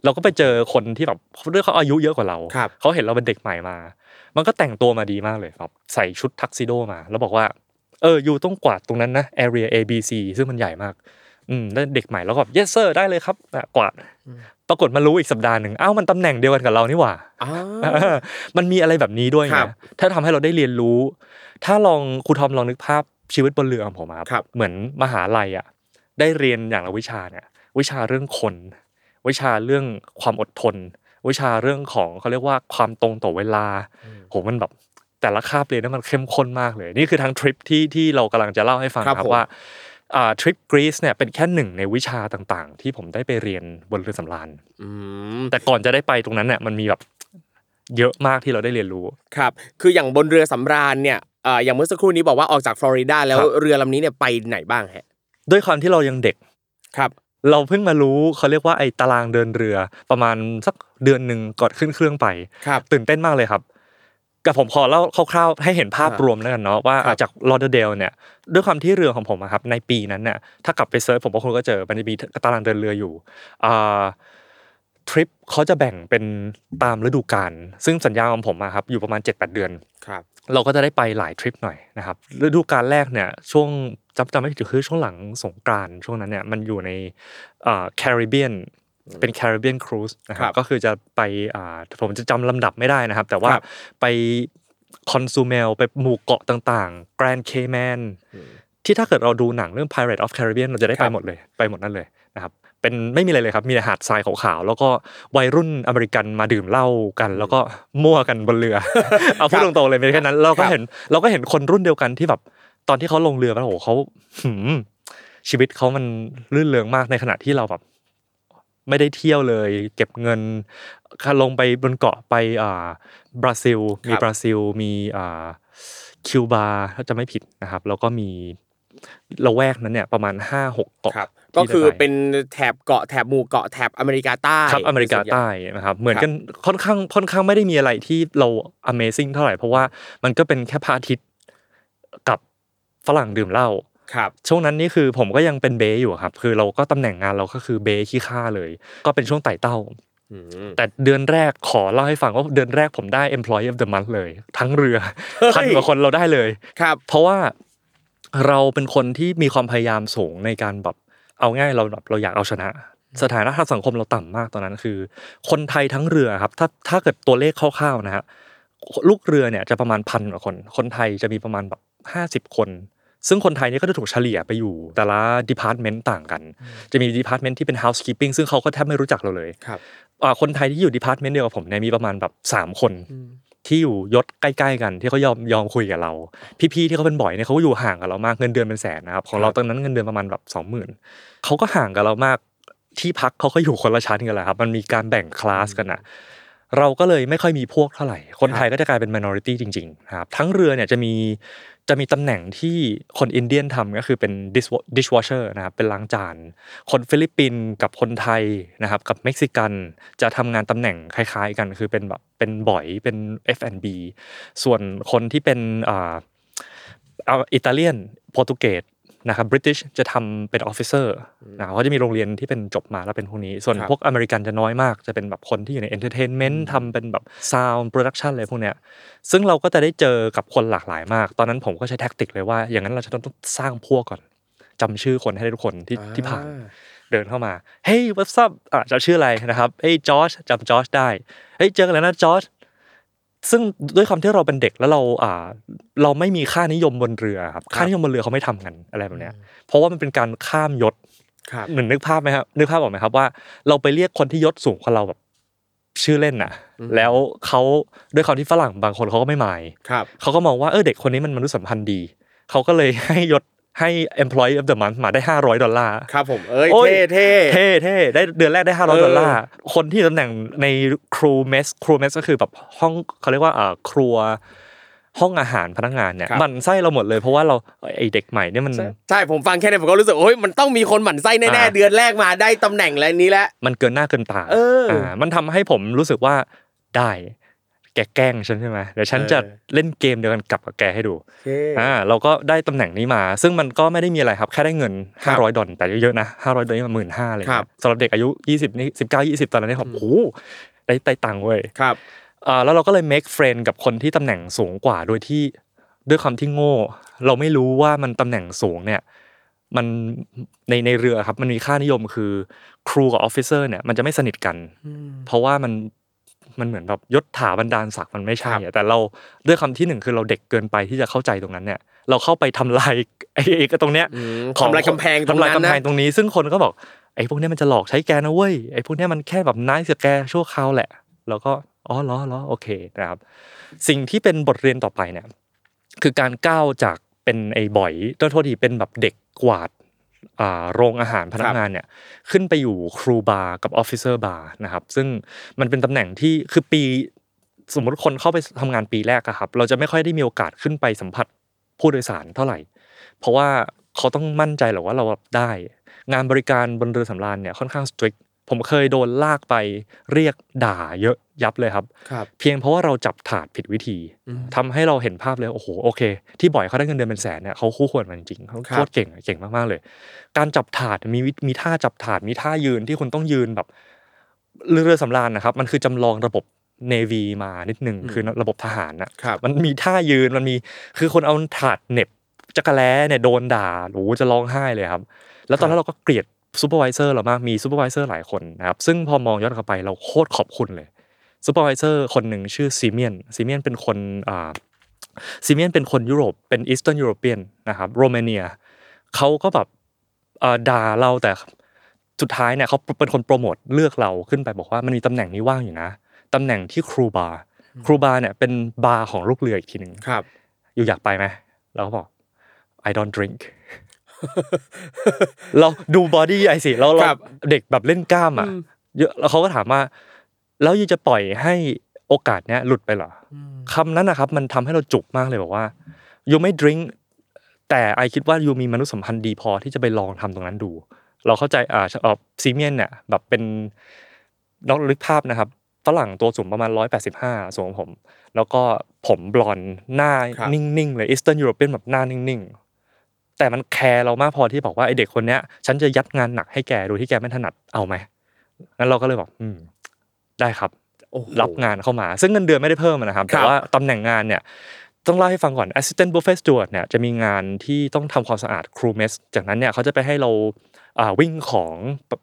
เราก็ไปเจอคนที่แบบเรื่องเขาอายุเยอะกว่าเราครับเขาเห็นเราเป็นเด็กใหม่มา มันก็แต่งตัวมาดีมากเลยครับ ใส่ชุดทักซิโดมา แล้วบอกว่า เอออยู่ต้องกวาดตรงนั้นนะ area A B C ซึ่งมันใหญ่มาก อืมแล้วเด็กใหม่แล้วก็แบบ yes sir ได้เลยครับอะกวาดปรากฏมารู้อีกสัปดาห์หนึ่งอ้าวมันตำแหน่งเดียวกันกับเรานี่หว่าอ่าเออมันมีอะไรแบบนี้ด้วยครันะบถ้าทำให้เราได้เรียนรู้ ถ้าลองครูทอมลองนึกภาพชีวิตบนเรือของผมอะครับ เหมือนมหาลัยอะ ได้เรียนอย่างละวิชาเนี่ย วิชาเรื่องคน วิชาเรื่องความอดทน วิชาเรื่องของเขาเรียกว่าความตรงต่อเวลาโหมันแบบแต่ละคาบเรียนนั้นมันเข้มข้นมากเลย นี่คือทั้งทริปที่ที่เรากำลังจะเล่าให้ฟังครับครับผมว่าอ่า ทริปกรีซเนี่ยเป็นแค่หนึ่งในวิชาต่างๆ ที่ผมได้ไปเรียนบนเรือสำราญอืมแต่ก่อนจะได้ไปตรงนั้นเนี่ยมันมีแบบเยอะมากที่เราได้เรียนรู้ครับ คืออย่างบนเรือสำราญเนี่ยเอ่ออย่างเมื่อสักครู่นี้บอกว่าออกจากฟลอริดาแล้วครับเรือลำนี้เนี่ยไปไหนบ้างฮะด้วยความที่เรายังเด็กครับ เราเพิ่งมารู้เขาเรียกว่าไอ้ตารางเดินเรือประมาณสักเดือนหนึ่งก่อนขึ้นเครื่องไปครับตื่นเต้นมากเลยครับ กับผมขอเล่าคร่าวๆให้เห็นภาพครับรวมแล้วกันเนาะว่าครับจากลอเดเดลเนี่ยด้วยความที่เรือของผมอะครับในปีนั้นเนี่ยถ้ากลับไป search ผมว่าคุณก็เจอมันจะมีตารางเดินเรืออยู่อ่าทริปเขาจะแบ่งเป็นตามฤดูกาลซึ่งสัญญาของผมอะครับอยู่ประมาณ 7-8 เดือนครับเราก็จะได้ไปหลายทริปหน่อยนะครับฤดูกาลแรกเนี่ยช่วงจำจำไม่ผิดคือช่วงหลังสงกรานต์ช่วงนั้นเนี่ยมันอยู่ในแคริบเบียน เป็น Caribbean cruise นะครับก็คือจะไปอ่าผมจะจำลำดับไม่ได้นะครับ แต่ว่าครับไป Cozumel ไปหมู่เกาะต่างๆ Grand Cayman ที่ถ้าเกิดเราดูหนังเรื่อง Pirate of Caribbean เราจะได้ครัไปบหมดเลยไปหมดนั่นเลยนะครับเป็นไม่มีอะไรเลยครับ มีแต่หาดทรายขาวๆแล้วก็วัยรุ่นอเมริกันมาดื่มเหล้ากัน แล้วก็มั่วกันบนเรือ เอาพูดตรงๆเลยไม่ใช่แค่นั้นเราก็ครับเห็นเราก็เห็นคนรุ่นเดียวกันที่แบบตอนที่เขาลงเรือแล้วโอ้โหเขาหืมชีวิตเขามันลื่นเริงมากในขณะที่เราแบบ ไม่ได้เที่ยวเลย เก็บเงินลงไปบนเกาะไปอ่าบราซิล มีครับบราซิลมีอ่าคิวบาถ้าจะไม่ผิดนะครับ แล้วก็มีละแวกนั้นเนี่ยประมาณ5้าหกเกาะครับที่ก็คือได้ไปเป็นแถบเกาะแถบหมู่เกาะแถบอเมริกาใต้ครับอเมริกาใต้นะครับเหมือนกันค่อนข้างค่อนข้างไม่ได้มีอะไรที่เรา Amazing เท่าไหร่เพราะว่ามันก็เป็นแค่พระอาทิตย์กับฝรั่งดื่มเหล้า ครับช่วงนั้นนี่คือผมก็ยังเป็นเบย์อยู่ครับ คือเราก็ตำแหน่งงานเราก็คือเบย์ขี้ข้าเลย ก็เป็นช่วงไต่เต้าอืมแต่เดือนแรกขอเล่าให้ฟังว่าเดือนแรกผมได้ Employee of the Month เลย ทั้งเรือเฮ้ยพันกว่าคนเราได้เลยครับ เพราะว่าเราเป็นคนที่มีความพยายามสูงในการแบบเอาง่ายเราแบบเราอยากเอาชนะ สถานะทางสังคมเราต่ำมากตอนนั้นคือ คนไทยทั้งเรือครับ ถ้าถ้าเกิดตัวเลขคร่าวๆนะฮะลูกเรือเนี่ยจะประมาณพันกว่าคน คนไทยจะมีประมาณแบบห้าสิบคน ซึ่งคนไทยเนี่ยก็จะถูกเฉลี่ยไปอยู่ แต่ละdepartment ต่างกัน จะมี department ที่เป็น housekeeping ซึ่งเขาก็แทบไม่รู้จักเราเลยครับอ่าคนไทยที่อยู่ department เดียวกับผมเนี่ยมีประมาณแบบสามคนที่อยู่ยศใกล้ๆกันที่เขายอมยอมคุยกับเรา พี่ๆที่เขาเป็นบ๋อยเนี่ยเขาก็อยู่ห่างกับเรามากเงินเดือนเป็นแสนนะครับของเราตอนนั้นเงินเดือนประมาณแบบสองหมื่นเขาก็ห่างกับเรามากที่พักเขาก็อยู่คนละชั้นกันแหละครับมันมีการแบ่งคลาสกันอะเราก็เลยไม่ค่อยมีพวกเท่าไหร่ คนไทยก็จะกลายเป็น minority จริงๆนะครับทั้งเรือเนี่ยจะมี จะมีตำแหน่งที่คน Indian ทำก็คือเป็น dishwasher นะครับเป็นล้างจาน คนฟิลิปปินส์กับคนไทยนะครับกับเม็กซิกันจะทำงานตำแหน่งคล้าย ๆ กัน คือเป็นแบบเป็นบ๋อยเป็น F&B ส่วนคนที่เป็นอ่าอิตาเลียนโปรตุเกส นะครับ British จะทำเป็น officer นะครับเขาจะมีโรงเรียนที่เป็นจบมาแล้วเป็นพวกนี้ ส่วนครับพวกอเมริกันจะน้อยมาก จะเป็นแบบคนที่อยู่ใน entertainment ทำเป็นแบบsound production อะไรพวกเนี้ยซึ่งเราก็จะได้เจอกับคนหลากหลายมาก ตอนนั้นผมก็ใช้ tactic เลยว่า อย่างนั้นเราจะต้องสร้างพวกก่อนจำชื่อคนให้ได้ทุกคนที่ที่ผ่านเดินเข้ามาเฮ้ย what's up อะจะชื่ออะไรนะครับเฮ้ยจอร์จจำจอร์จได้เฮ้ยเจอกันแล้วนะจอร์จ ซึ่งด้วยความที่เราเป็นเด็กแล้วเราอ่าเราไม่มีค่านิยมบนเรือครับค่านิยมบนเรือเขาไม่ทำกันอะไรแบบเนี้ยเพราะว่ามันเป็นการข้ามยศครับหนึ่งนึกภาพไหมครับนึกภาพออกไหมครับว่า เราไปเรียกคนที่ยศสูงกว่าเราแบบชื่อเล่นน่ะ แล้วเขาด้วยความที่ฝรั่งบางคนเขาก็ไม่หมายครับเขาก็มองว่าเออเด็กคนนี้มันมนุษยสัมพันธ์ดีเขาก็เลยให้ยศ ให้ employee of the month มาได้ 500 ดอลลาร์ครับผมเอ้ยโอ้ยเท่เท่เท่เท่ได้เดือนแรกได้เออ500 ดอลลาร์คนที่ตำแหน่งใน crew mess crew mess ก็คือแบบห้องเขาเรียกว่าอ่าครัวห้องอาหารพนักงานเนี่ยครับหมั่นไส้เราหมดเลยเพราะว่าเราไอเด็กใหม่เนี่ยมันใช่ผมฟังแค่นี้ผมก็รู้สึกโอ้ยมันต้องมีคนหมั่นไส้แน่อ่าๆเดือนแรกมาได้ตำแหน่งแล้วนี้แล้วมันเกินหน้าเกินตาเอออ่มันทำให้ผมรู้สึกว่าได้ แกแกล้งฉันใช่ไหมเดี๋ยวฉันจะเออเล่นเกมเดียวกันกลับกับแกให้ดูโอเคอ่าเราก็ได้ตำแหน่งนี้มา ซึ่งมันก็ไม่ได้มีอะไรครับ แค่ได้เงินครับ500 ดอลแต่เยอะๆนะ500 ดอลนี่มาหมื่นห้าเลยครับสำหรับเด็กอายุ 20นี่19 20ตอนนั้นเนี่ยผมโอ้โหได้ได้ตังค์เว้ยครับอ่าแล้วเราก็เลย make friend กับคนที่ตำแหน่งสูงกว่าโดยที่ด้วยความที่โง่ เราไม่รู้ว่ามันตำแหน่งสูงเนี่ยมันในในเรือครับมันมีค่านิยมคือ crew กับ officer เนี่ยมันจะไม่สนิทกัน เพราะว่ามัน มันเหมือนแบบยศถาบรรดาศักดิ์มันไม่ใช่อะแต่เราด้วยความที่หนึ่งคือเราเด็กเกินไปที่จะเข้าใจตรงนั้นเนี่ย เราเข้าไปทำลายไอ้ไอ้ตรงเนี้ยอืมของทำลายกำแพงตรงนั้นนะ ทำลายกำแพงตรงนี้ ซึ่งคนก็บอกไอ้พวกเนี้ยมันจะหลอกใช้แกนะเว้ยไอ้พวกเนี้ยมันแค่แบบ nice กับแกชั่วคราวแหละ แล้วก็อ๋อเหรอเหรอโอเคนะครับ สิ่งที่เป็นบทเรียนต่อไปเนี่ยคือการก้าวจากเป็นไอ้บ๋อยโทษทีเป็นแบบเด็กกวาดอ่า โรงอาหารพนักงานเนี่ยขึ้นไปอยู่ crew bar กับ officer bar นะครับซึ่งมันเป็นตำแหน่งที่คือปีสมมติคนเข้าไปทำงานปีแรกอะครับ เราจะไม่ค่อยได้มีโอกาสขึ้นไปสัมผัสผู้โดยสารเท่าไหร่ เพราะว่าเขาต้องมั่นใจหรอว่าเราได้ งานบริการบนเรือสำราญเนี่ยค่อนข้าง strict ผมเคยโดนลากไปเรียกด่าเยอะยับเลยครับครับเพียงเพราะว่าเราจับถาดผิดวิธีทำให้เราเห็นภาพเลยโอ้โหโอเค ที่บ่อยเขาได้เงินเดือนเป็นแสนเนี่ยเขาคู่ควรมันจริงเขาครับโคตรเก่งเก่งมากๆเลย การจับถาดมีวิมีท่าจับถาดมีท่ายืนที่คุณต้องยืนแบบเรือสำราญนะครับ มันคือจำลองระบบเนวีมานิดนึงคือระบบทหารนะครับมันมีท่ายืนมันมีคือคนเอาถาดเหน็บจักรแล้เนี่ยโดนด่าโอ้โหจะร้องไห้เลยครับ แล้วตอนนั้นเราก็เกลียด supervisor เรามากมี supervisor หลายคนนะครับซึ่งพอมองย้อนกลับไปเราโคตรขอบคุณเลย supervisor คนหนึ่งชื่อซีเมียนซีเมียนเป็นคนอ่าซีเมียนเป็นคนยุโรปเป็น Eastern European นะครับโรมาเนียเขาก็แบบอ่าด่าเราแต่สุดท้ายเนี่ยเขาเป็นคนโปรโมทเลือกเราขึ้นไปบอกว่ามันมีตำแหน่งนี้ว่างอยู่นะตำแหน่งที่ crew bar crew bar เนี่ยเป็นบาร์ของลูกเรืออีกทีหนึ่งครับ you อยากไปไหมเราก็บอก I don't drink เราดู body ใหญ่สิเราเราครับเด็กแบบเล่นกล้ามอะเยอะแล้วเขาก็ถามว่า แล้ว you จะปล่อยให้โอกาสเนี้ยหลุดไปเหรออคำนั้นนะครับ มันทำให้เราจุกมากเลยบอกว่า you ไม่ดื่มแต่ I คิดว่า you มีมนุษยสัมพันธ์ดีพอที่จะไปลองทำตรงนั้นดู เราเข้าใจอ่าเอ่อซีเมียนเนี่ยแบบเป็นนอกลึกภาพนะครับฝรั่งตัวสูงประมาณ 185สูงผม แล้วก็ผมบลอนด์หน้าครับนิ่งๆเลยอีสเทิร์นยุโรเปียนแบบหน้านิ่งๆ แต่มันแคร์เรามากพอที่บอกว่าไอเด็กคนเนี้ย ฉันจะยัดงานหนักให้แกโดยที่แกไม่ถนัดเอาไหมงั้นเราก็เลยบอก อืม ได้ครับโอ้โหรับงานเข้ามา ซึ่งเงินเดือนไม่ได้เพิ่มนะครับครัแต่บว่าตำแหน่งงานเนี่ย ต้องเล่าให้ฟังก่อน assistant buffet steward เนี่ยจะมีงานที่ต้องทำความสะอาด crew mess จากนั้นเนี่ยเขาจะไปให้เราอ่าวิ่งของ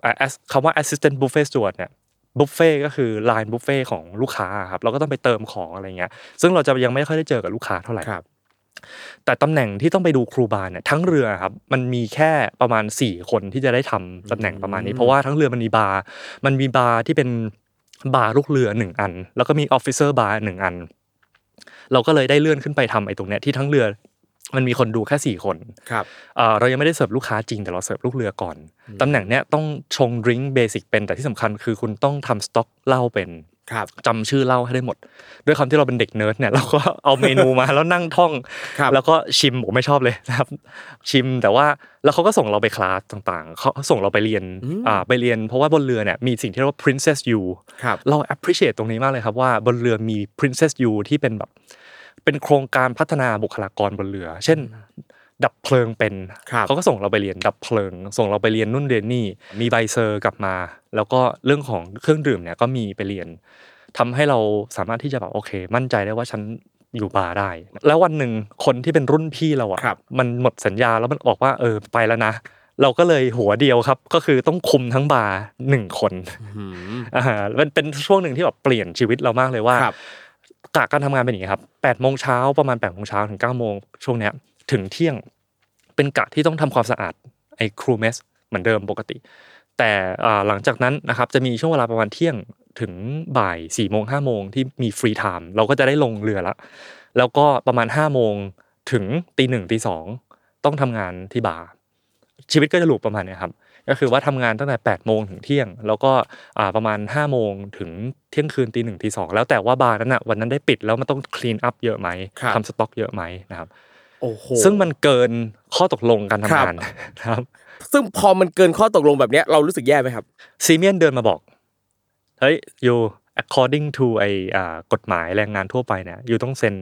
อ่า as- คำว่า assistant buffet steward เนี่ยบุฟเฟ่ก็คือ line buffet ของลูกค้าครับเราก็ต้องไปเติมของอะไรเงี้ยซึ่งเราจะยังไม่ค่อยได้เจอกับลูกค้าเท่าไหร่ครับ แต่ตำแหน่งที่ต้องไปดู crew bar เนี่ยทั้งเรือครับมันมีแค่ประมาณ 4 คนที่จะได้ทำตำแหน่งประมาณนี้ เพราะว่าทั้งเรือมันมีบาร์มันมีบาร์ที่เป็นบาร์ลูกเรือหนึ่งอัน แล้วก็มี officer bar หนึ่งอัน เราก็เลยได้เลื่อนขึ้นไปทำไอ้ตรงเนี้ยที่ทั้งเรือมันมีคนดูแค่สี่คนครับเอ่อเรายังไม่ได้เสิร์ฟลูกค้าจริงแต่เราเสิร์ฟลูกเรือก่อนตำแหน่งเนี้ยต้องชง drink basic เป็นแต่ที่สำคัญคือคุณต้องทำสต็อกเหล้าเป็น ครับจำชื่อเหล้าให้ได้หมด ด้วยความที่เราเป็นเด็กเนิร์ดเนี่ยเราก็เอาเมนูมาแล้วนั่งท่องครับแล้วก็ชิมผมไม่ชอบเลยนะครับ ชิมแต่ว่าแล้วเขาก็ส่งเราไปคลาสต่างๆเขาส่งเราไปเรียนอ่าไปเรียน เพราะว่าบนเรือเนี่ยมีสิ่งที่เรียกว่า princess you ครับเรา appreciate ตรงนี้มากเลยครับว่าบนเรือมี princess you ที่เป็นแบบเป็นโครงการพัฒนาบุคลากรบนเรือ เช่น ดับเพลิงเป็นครับเขาก็ส่งเราไปเรียนดับเพลิง ส่งเราไปเรียนนู่นเรียนนี่มีใบ cert กลับมา แล้วก็เรื่องของเครื่องดื่มเนี่ยก็มีไปเรียนทำให้เราสามารถที่จะแบบโอเค มั่นใจได้ว่าฉันอยู่บาร์ได้ แล้ววันหนึ่งคนที่เป็นรุ่นพี่เราอะครับมันหมดสัญญาแล้วมันบอกว่าเออไปแล้วนะเราก็เลยหัวเดียวครับ ก็คือต้องคุมทั้งบาร์หนึ่งคนอืมอ่ามันเป็นช่วงหนึ่งที่แบบเปลี่ยนชีวิตเรามากเลยว่าครับกะการทำงานเป็นอย่างนี้ครับแปดโมงเช้าประมาณแปดโมงเช้าถึงเก้าโมงช่วงเนี้ย ถึงเที่ยง เป็นกะที่ต้องทำความสะอาดไอ้ crew mess เหมือนเดิมปกติ แต่อ่าหลังจากนั้นนะครับจะมีช่วงเวลาประมาณเที่ยงถึงบ่าย4ี่โมงห้าโมงที่มี free time เราก็จะได้ลงเรือละ แล้วก็ประมาณ5้าโมงถึงตีหนึ่งตีสองต้องทำงานที่บาร์ชีวิตก็จะ loop ประมาณเนี้ยครับก็คือว่าทำงานตั้งแต่8ปดโมงถึงเที่ยง แล้วก็อ่าประมาณ5้าโมงถึงเที่ยงคืนตีหนึ่งตีสองแล้วแต่ว่าบาร์นั้นอะวันนั้นได้ปิดแล้วมันต้องคลีนอัพเยอะไหมครับทำสต็อกเยอะไหมนะครับโอ้โห ซึ่งมันเกินข้อตกลงการทำครับงานนะครับ ซึ่งพอมันเกินข้อตกลงแบบเนี้ยเรารู้สึกแย่ไหมครับซีเมียนเดินมาบอกเฮ้ยยู according to ไออ่ากฎหมายแรงงานทั่วไปเนี่ยยูต้องเซ็น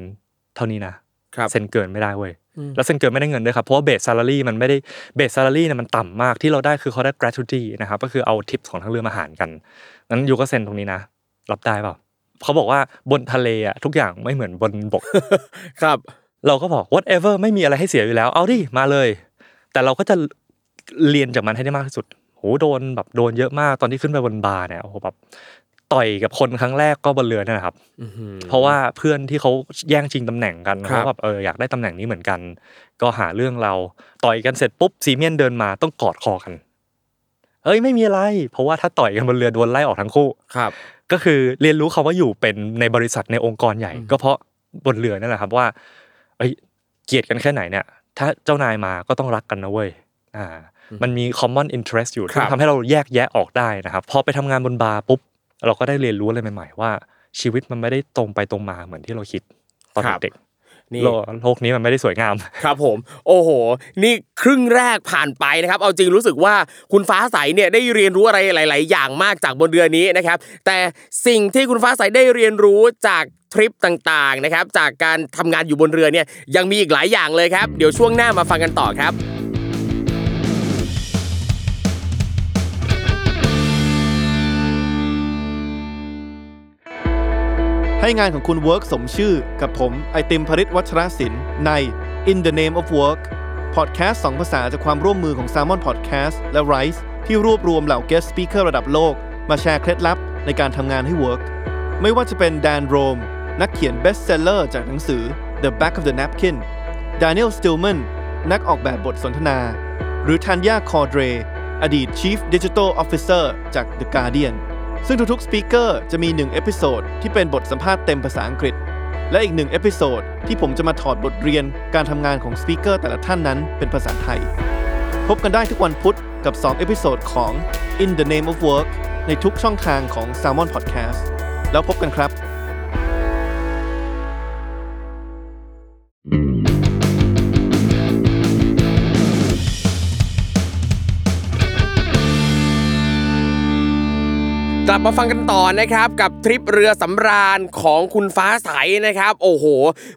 เท่านี้นะครับเซ็นเกินไม่ได้เว้ยแล้วเซ็นเกินไม่ได้เงินด้วยครับเพราะว่าเบสซา a ารีมันไม่ได้เบสซา a ารีเนี่ยมันต่ำมากที่เราได้คือเขาได้ gratuity นะครับก็คือเอาทิปของทั้งเรือมาหารกันงั้น you ก็เซ็นตรงนี้นะ รับได้เปล่าเขาบอกว่าบนทะเลอะทุกอย่างไม่เหมือนบนบกครับ เราก็บอก whatever ไม่มีอะไรให้เสียอยู่แล้ว เอาดิมาเลย แต่เราก็จะเรียนจากมันให้ได้มากที่สุดโหโดนแบบโดนเยอะมากตอนที่ขึ้นไปบนบาร์เนี่ยโอ้โหแบบต่อยกับคนครั้งแรกก็บนเรือเนี่ยนะครับเพราะว่าเพื่อนที่เขาแย่งชิงตำแหน่งกันครับเขาแบบเอออยากได้ตำแหน่งนี้เหมือนกัน ก็หาเรื่องเราต่อยกันเสร็จปุ๊บซีเมียนเดินมาต้องกอดคอกันเอ้ยไม่มีอะไร เพราะว่าถ้าต่อยกันบนเรือโดนไล่ออกทั้งคู่ครับ ก็คือเรียนรู้คำว่าอยู่เป็นในบริษัทในองค์กรใหญ่ ก็เพราะบนเรือนั่นแหละครับว่า เอ้ยเกลียดกันแค่ไหนเนี่ย ถ้าเจ้านายมาก็ต้องรักกันนะเว้ยอ่า มันมี common interest อยู่ครัที่บทำให้เราแยกแยะออกได้นะครับพอไปทำงานบนบาร์ปุ๊บเราก็ได้เรียนรู้อะไรใหม่ ๆ ว่า ชีวิตมันไม่ได้ตรงไปตรงมาเหมือนที่เราคิดตอนเด็กนี่ๆโลกโลกนี้มันไม่ได้สวยงาม ครับผม โอ้โห นี่ครึ่งแรกผ่านไปนะครับ เอาจริงรู้สึกว่าคุณฟ้าใสเนี่ยได้เรียนรู้อะไรหลาย ๆ อย่างมากจากบนเรือนี้นะครับ แต่สิ่งที่คุณฟ้าใสได้เรียนรู้จาก ทริปต่างๆนะครับจากการทำงานอยู่บนเรือเนี่ยยังมีอีกหลายอย่างเลยครับ เดี๋ยวช่วงหน้ามาฟังกันต่อครับให้งานของคุณ Work สมชื่อกับผมไอติมภริศวัชรศิลป์ใน In the Name of Work พอดแคสต์สองภาษาจากความร่วมมือของ Salmon Podcast และ Rise ที่รวบรวมเหล่า Guest Speaker ระดับโลก มาแชร์เคล็ดลับในการทำงานให้ Work ไม่ว่าจะเป็นแดนโรม นักเขียน Bestseller จากหนังสือ The Back of the Napkin Daniel Stillman นักออกแบบบทสนทนา หรือทันยาคอเดรอดีต Chief Digital Officer จาก The Guardian ซึ่งทุกๆ speaker จะมี 1 episode ที่เป็นบทสัมภาษณ์เต็มภาษาอังกฤษ และอีกหนึ่ง episode ที่ผมจะมาถอดบทเรียนการทำงานของ speaker แต่ละท่านนั้นเป็นภาษาไทย พบกันได้ทุกวันพุธกับ 2 episode ของ In the Name of Work ในทุกช่องทางของ Salmon Podcast แล้วพบกันครับ มาฟังกันต่อนะครับกับทริปเรือสำราญของคุณฟ้าใสนะครับ โอ้โห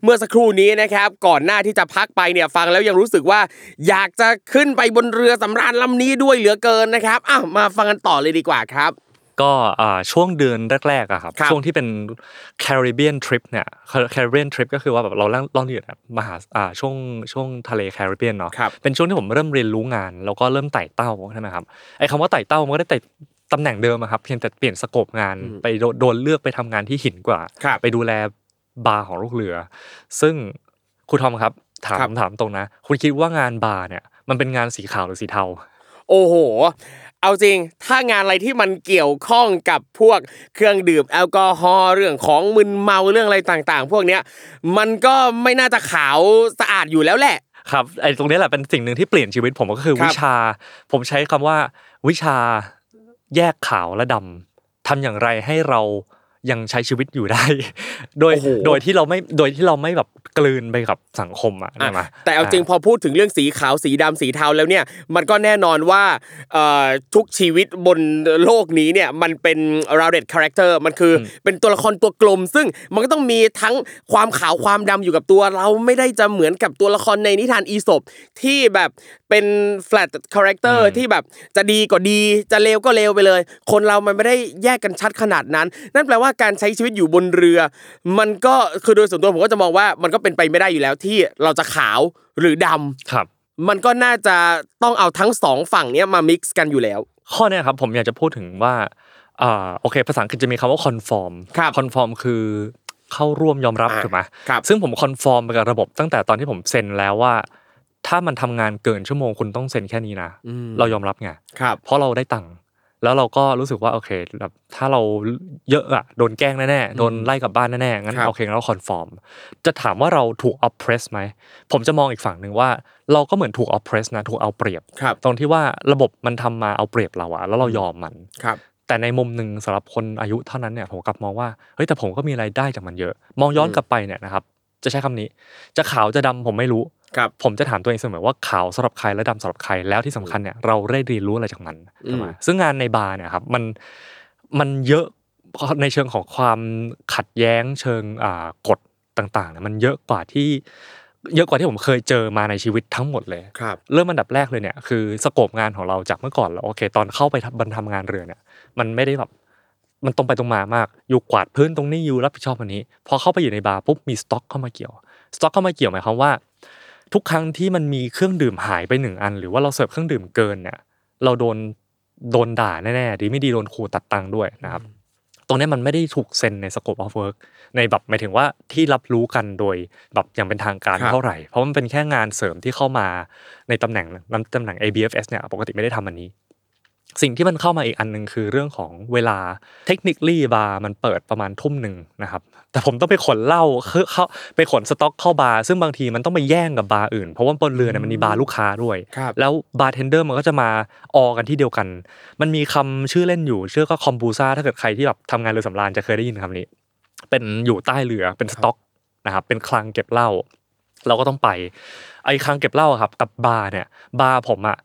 เมื่อสักครู่นี้นะครับ ก่อนหน้าที่จะพักไปเนี่ยฟังแล้วยังรู้สึกว่า อยากจะขึ้นไปบนเรือสำราญลำนี้ด้วยเหลือเกินนะครับอ้าวมาฟังกันต่อเลยดีกว่าครับก็อ่าช่วงเดือนแรกๆอะครับครับช่วงที่เป็น Caribbean trip เนี่ย Caribbean trip ก็คือว่าแบบเราล่องล่องเรือแบบมหาอ่าช่วงช่วงทะเล Caribbean เนาะครับเป็นช่วงที่ผมเริ่มเรียนรู้งาน แล้วก็เริ่มไต่เต้าใช่ไหมครับไอ้คำว่าไต่เต้ามันก็ได้ไต่ ตำแหน่งเดิมอะครับเพียงแต่เปลี่ยน scope งานอืมไปโดนโดนเลือกไปทำงานที่หินกว่าครับไปดูแลบาร์ของลูกเรือ ซึ่งครูทอมครับ ถามครับถามตรงนะ คุณคิดว่างานบาร์เนี่ย มันเป็นงานสีขาวหรือสีเทา โอ้โห เอาจริง ถ้างานอะไรที่มันเกี่ยวข้องกับพวกเครื่องดื่มแอลกอฮอล์เรื่องของมึนเมาเรื่องอะไรต่าง ๆ พวกเนี้ยมันก็ไม่น่าจะขาวสะอาดอยู่แล้วแหละครับไอ้ตรงนี้แหละเป็นสิ่งหนึ่งที่เปลี่ยนชีวิตผมก็คือครับวิชา ผมใช้คำว่าวิชา แยกขาวและดำทำอย่างไรให้เรา ยังใช้ชีวิตอยู่ได้ โดยโอ้โหโดยที่เราไม่โดยที่เราไม่แบบกลืนไปกับสังคมอะอะนะมาแต่เอาจริงพอพูดถึงเรื่องสีขาวสีดำสีเทาแล้วเนี่ย มันก็แน่นอนว่าเอ่อทุกชีวิตบนโลกนี้เนี่ยมันเป็น rounded character มันคืออเป็นตัวละครตัวกลม ซึ่งมันก็ต้องมีทั้งความขาวความดำอยู่กับตัว เราไม่ได้จะเหมือนกับตัวละครในนิทานอีสปที่แบบเป็น flat character ที่แบบจะดีก็ดีจะเลวก็เลวไปเลย คนเรามันไม่ได้แยกกันชัดขนาดนั้น นั่นแปลว่าการใช้ชีวิตอยู่บนเรือ มันก็คือโดยส่วนตัวผมก็จะมองว่ามันก็เป็นไปไม่ได้อยู่แล้วที่เราจะขาวหรือดำครับ มันก็น่าจะต้องเอาทั้งสองฝั่งเนี้ยมา mix กันอยู่แล้ว ข้อเนี้ยครับผมอยากจะพูดถึงว่าอ่าโอเค ภาษาอังกฤษจะมีคำว่า conform ครับ conform คือเข้าร่วมยอมรับอ่าถูกไหมครับซึ่งผม conform ไปกับระบบตั้งแต่ตอนที่ผมเซ็นแล้วว่าถ้ามันทำงานเกินชั่วโมงคุณต้องเซ็นแค่นี้นะอืมเรายอมรับไงครับเพราะเราได้ตังค์ แล้วเราก็รู้สึกว่าโอเคแบบถ้าเราเยอะอะโดนแกล้งแน่ๆโดนไล่กลับบ้านแน่ๆงั้นครับโอเคงั้นเราคอนฟอร์มจะถามว่าเราถูก oppress ไหมผมจะมองอีกฝั่งหนึ่งว่า เราก็เหมือนถูก oppress นะถูกเอาเปรียบครับตรงที่ว่าระบบมันทำมาเอาเปรียบเราอะแล้วเรายอมมันครับแต่ในมุมหนึ่งสำหรับคนอายุเท่านั้นเนี่ยผมกลับมองว่าเฮ้ยแต่ผมก็มีรายได้จากมันเยอะ มองย้อนกลับไปเนี่ยนะครับจะใช้คำนี้ จะขาวจะดำผมไม่รู้ ครับผมจะถามตัวเองเสมอว่าขาวสำหรับใครและดำสำหรับใครแล้วที่สำคัญเนี่ยเราได้เรียนรู้อะไรจากมันอืมใช่ไหมซึ่งงานในบาร์เนี่ยครับมันมันเยอะในเชิงของความขัดแย้งเชิงอ่ากฎต่างๆเนี่ยมันเยอะกว่าที่เยอะกว่าที่ผมเคยเจอมาในชีวิตทั้งหมดเลยครับเริ่มอันดับแรกเลยเนี่ยคือ scope งานของเราจากเมื่อก่อนเราโอเค ตอนเข้าไปทำบันทำงานเรือเนี่ย มันไม่ได้แบบมันตรงไปตรงมามาก you กวาดพื้นตรงนี้ you รับผิดชอบอันนี้ พอเข้าไปอยู่ในบาร์ปุ๊บมีสต็อกเข้ามาเกี่ยว สต็อกเข้ามาเกี่ยวหมายความว่า ทุกครั้งที่มันมีเครื่องดื่มหายไปหนึ่งอัน หรือว่าเราเสิร์ฟเครื่องดื่มเกินเนี่ย เราโดนโดนด่าแน่ๆดีไม่ดีโดนขู่ตัดตังค์ด้วยนะครับ ตรงเนี้ยมันไม่ได้ถูกเซ็นใน scope of workในแบบหมายถึงว่าที่รับรู้กันโดยแบบอย่างเป็นทางการครับเท่าไหร่ เพราะมันเป็นแค่งานเสริมที่เข้ามาในตำแหน่งนั้นตำแหน่ง ABFS เนี่ยปกติไม่ได้ทำอันนี้ สิ่งที่มันเข้ามาอีกอันหนึ่งคือเรื่องของเวลา technically บาร์มันเปิดประมาณทุ่มหนึ่งนะครับ แต่ผมต้องไปขนเหล้าคือเข้าไปขนสต็อกเข้าบาร์ซึ่งบางทีมันต้องไปแย่งกับบาร์อื่น เพราะว่าบนเรือเนี่ยมันมีบาร์ลูกค้าด้วยครับแล้วบาร์เทนเดอร์มันก็จะมาออกันที่เดียวกัน มันมีคำชื่อเล่นอยู่ชื่อก็คอมบูซาถ้าเกิดใครที่แบบทำงานเรือสำราญจะเคยได้ยินคำนี้ เป็นอยู่ใต้เรือเป็นสต็อกนะครับเป็นคลังเก็บเหล้าเราก็ต้องไปไอ้คลังเก็บเหล้าอะครับกับบาร์เนี่ยบาร์ผมอะ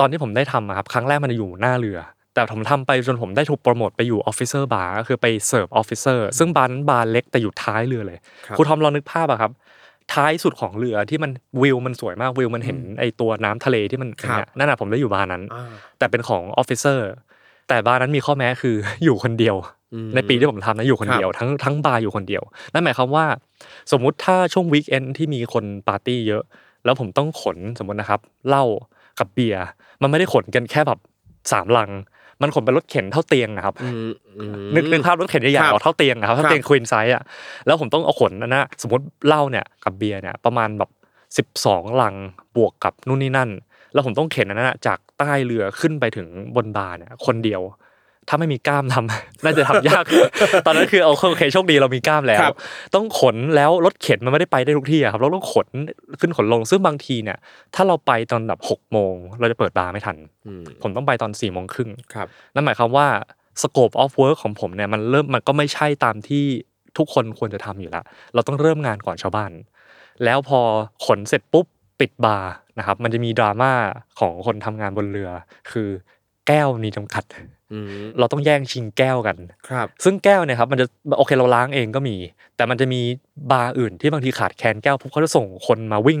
ตอนที่ผมได้ทำอะครับครั้งแรกมันอยู่หน้าเรือ แต่ผมทำไปจนผมได้ถูกโปรโมทไปอยู่ officer bar ก็คือไปเสิร์ฟ officer ซึ่งบาร์นั้นบาร์เล็กแต่อยู่ท้ายเรือเลยครับครูทอมลองนึกภาพอะครับท้ายสุดของเรือที่มันวิวมันสวยมากวิวมันเห็นไอตัวน้ำทะเลที่มันครับเนี่ยนั่นแหะผมได้อยู่บาร์นั้นอ่าแต่เป็นของ officerแต่บาร์นั้นมีข้อแม้คืออยู่คนเดียวอืมในปีที่ผมทำนะอยู่คนเดียว ทั้งทั้งบาร์อยู่คนเดียวนั่นหมายความว่า สมมุติถ้าช่วง weekend ที่มีคนปาร์ตี้เยอะ แล้วผมต้องขนสมมตินะครับเหล้า กับเบียร์มันไม่ได้ขนกันแค่แบบสามลัง มันขนเป็นรถเข็นเท่าเตียงนะครับอืมอืมนึกนึกภาพรถเข็นใหญ่ครัๆเอาเท่าเตียงอะครับครับเท่าเตียง queen size อะแล้วผมต้องเอาขนนะนะสมมติเหล้าเนี่ยกับเบียร์เนี่ยประมาณแบบสิบสองลังบวกกับนู่นนี่นั่น แล้วผมต้องเข็นอันนั้นนะจากใต้เรือขึ้นไปถึงบนบาร์เนี่ยคนเดียว ถ้าไม่มีกล้ามทำน่าจะทำยาก ตอนนั้นคือเอาโอเคโชคดีเรามีกล้ามแล้วครับต้องขนแล้วรถเข็นมันไม่ได้ไปได้ทุกที่อะครับเราต้องขนขึ้นขนลงซึ่งบางทีเนี่ย ถ้าเราไปตอนแบบหกโมงเราจะเปิดบาร์ไม่ทันอืมผมต้องไปตอนสี่โมงครึ่งครับนั่นหมายความว่า scope of work ของผมเนี่ยมันเริ่มมันก็ไม่ใช่ตามที่ทุกคนควรจะทำอยู่แล้วเราต้องเริ่มงานก่อนชาวบ้าน แล้วพอขนเสร็จปุ๊บปิดบาร์นะครับ มันจะมีดราม่าของคนทำงานบนเรือ คือแก้วมีจำกัดอืม เราต้องแย่งชิงแก้วกันครับ ซึ่งแก้วเนี่ยครับมันจะโอเคเราล้างเองก็มี แต่มันจะมีบาร์อื่นที่บางทีขาดแคลนแก้วปุ๊บเขาจะส่งคนมาวิ่ง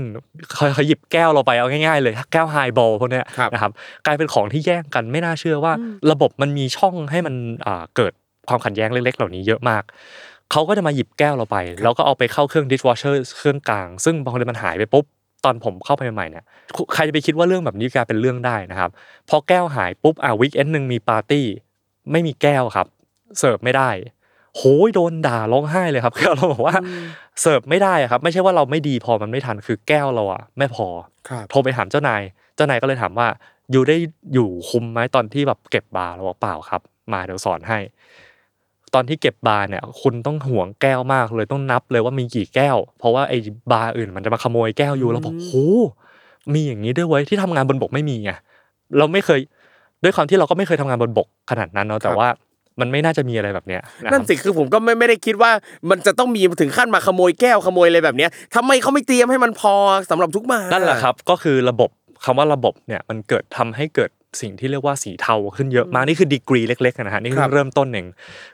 เขาหยิบแก้วเราไปเอาง่ายๆเลยแก้วไฮบอลพวกเนี้ยครับนะครับกลายเป็นของที่แย่งกันไม่น่าเชื่อว่า ระบบมันมีช่องให้มันอ่าเกิดความขัดแย้งเล็ก ๆ เหล่านี้เยอะมากเขาก็จะมาหยิบแก้วเราไป แล้วก็เอาไปเข้าเครื่อง dishwasher เครื่องกลาง ซึ่งพอมันหายไปปุ๊บ ตอนผมเข้าไปใหม่ๆเนี่ยใครจะไปคิดว่าเรื่องแบบนี้กลายเป็นเรื่องได้นะครับพอแก้วหายปุ๊บอ่าวิกเอนหนึ่งมีปาร์ตี้ไม่มีแก้วครับเสิร์ฟไม่ได้โหยโดนด่าร้องไห้เลยครับคือเราบอกว่าเสิร์ฟไม่ได้อะครับ ไม่ใช่ว่าเราไม่ดีพอมันไม่ทันคือแก้วเราอะไม่พอครับโทรไปถามเจ้านาย เจ้านายก็เลยถามว่าอยู่ได้อยู่คุมไหมตอนที่แบบเก็บบาร์เราบอกเปล่าครับ มาเดี๋ยวสอนให้ ตอนที่เก็บบาร์เนี่ยคุณต้องห่วงแก้วมากเลยต้องนับเลยว่ามีกี่แก้ว เพราะว่าไอ้บาร์อื่นมันจะมาขโมยแก้วอยู่เราบอกโหมีอย่างนี้ด้วยเว้ยที่ทำงานบนบกไม่มีไงเราไม่เคยด้วยความที่เราก็ไม่เคยทำงานบนบกขนาดนั้นเนาะแต่ว่ามันไม่น่าจะมีอะไรแบบเนี้ยะครับนั่นสิคือผมก็ไม่ไม่ได้คิดว่า มันจะต้องมีถึงขั้นมาขโมยแก้วขโมยอะไรแบบเนี้ยทำไมเขาไม่เตรียมให้มันพอสำหรับทุกมานั่นั่นแหละครับ ก็คือระบบคำว่าระบบเนี่ยมันเกิดทำให้เกิด สิ่งที่เรียกว่าสีเทาขึ้นเยอะมากนี่คือดีกรีเล็กๆนะฮะนี่คือเริ่มต้นเอง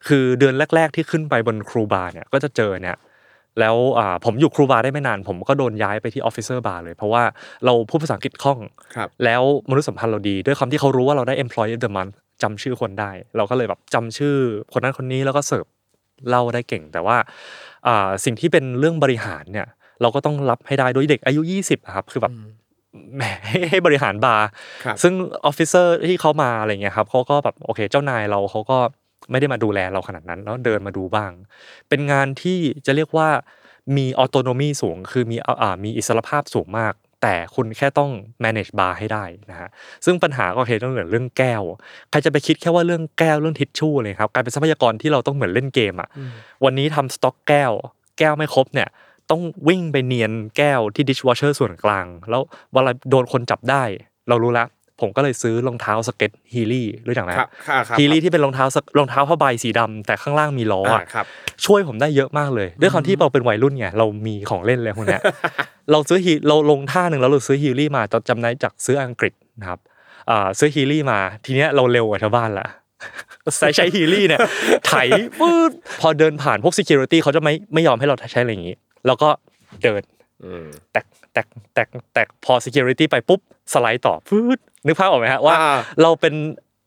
คือเดือนแรก ๆ ที่ขึ้นไปบน crew bar เนี่ยก็จะเจอเนี่ยแล้วอ่าผมอยู่ crew bar ได้ไม่นาน ผมก็โดนย้ายไปที่ officer bar เลย เพราะว่าเราพูดภาษาอังกฤษคล่องครับแล้วมนุษยสัมพันธ์เราดี ด้วยความที่เขารู้ว่าเราได้ employee of the month จำชื่อคนได้ เราก็เลยแบบจำชื่อคนนั้นคนนี้แล้วก็เสิร์ฟเหล้าได้เก่ง แต่ว่าอ่าสิ่งที่เป็นเรื่องบริหารเนี่ยเราก็ต้องรับให้ได้โดยเด็กอายุ 20อะครับคือแบบ แหมให้ให้บริหารบาร์ครับซึ่ง officer ที่เขามาอะไรเงี้ยครับเขาก็แบบโอเคเจ้านายเราเขาก็ไม่ได้มาดูแลเราขนาดนั้น แล้วเดินมาดูบ้าง เป็นงานที่จะเรียกว่ามี autonomy สูง คือมีอ่ามีอิสรภาพสูงมาก แต่คุณแค่ต้อง manage bar ให้ได้นะฮะซึ่งปัญหาก็โอเคต้องเหมือนเรื่องแก้ว ใครจะไปคิดแค่ว่าเรื่องแก้วเรื่องทิชชู่เลยครับกลายเป็นทรัพยากรที่เราต้องเหมือนเล่นเกมอะวันนี้ทำสต็อกแก้ว แก้วไม่ครบเนี่ย ต้องวิ่งไปเนียนแก้วที่ dishwasher ส่วนกลาง แล้วเวลาโดนคนจับได้ เรารู้ละผมก็เลยซื้อรองเท้าสเก็ต Heelys รู้จักไหมครับครับครับ Heelys ที่เป็นรองเท้าสรองเท้าผ้าใบสีดำแต่ข้างล่างมีล้ออ่าอะครับช่วยผมได้เยอะมากเลย ด้วยความที่เราเป็นวัยรุ่นไงเรามีของเล่นอะไรพวกเนี้ยเราซื้อฮีเราลงท่าหนึ่งแล้วเราซื้อ Heelys มาจำได้จากซื้ออังกฤษนะครับอ่าซื้อ Heelys มา ทีเนี้ยเราเร็วกว่าชาวบ้านละใช้ใช้ฮีลี่เนี่ยไถปื๊ดพอเดินผ่านพวก security เขาจะไม่ไม่ยอมให้เราใช้อะไรอย่างนี้ แล้วก็เดินอืมแตกแตกแตกแตกพอ security ไปปุ๊บสไลด์ต่อปื๊ดนึกภาพออกไหมฮะว่าอ่า เราเป็น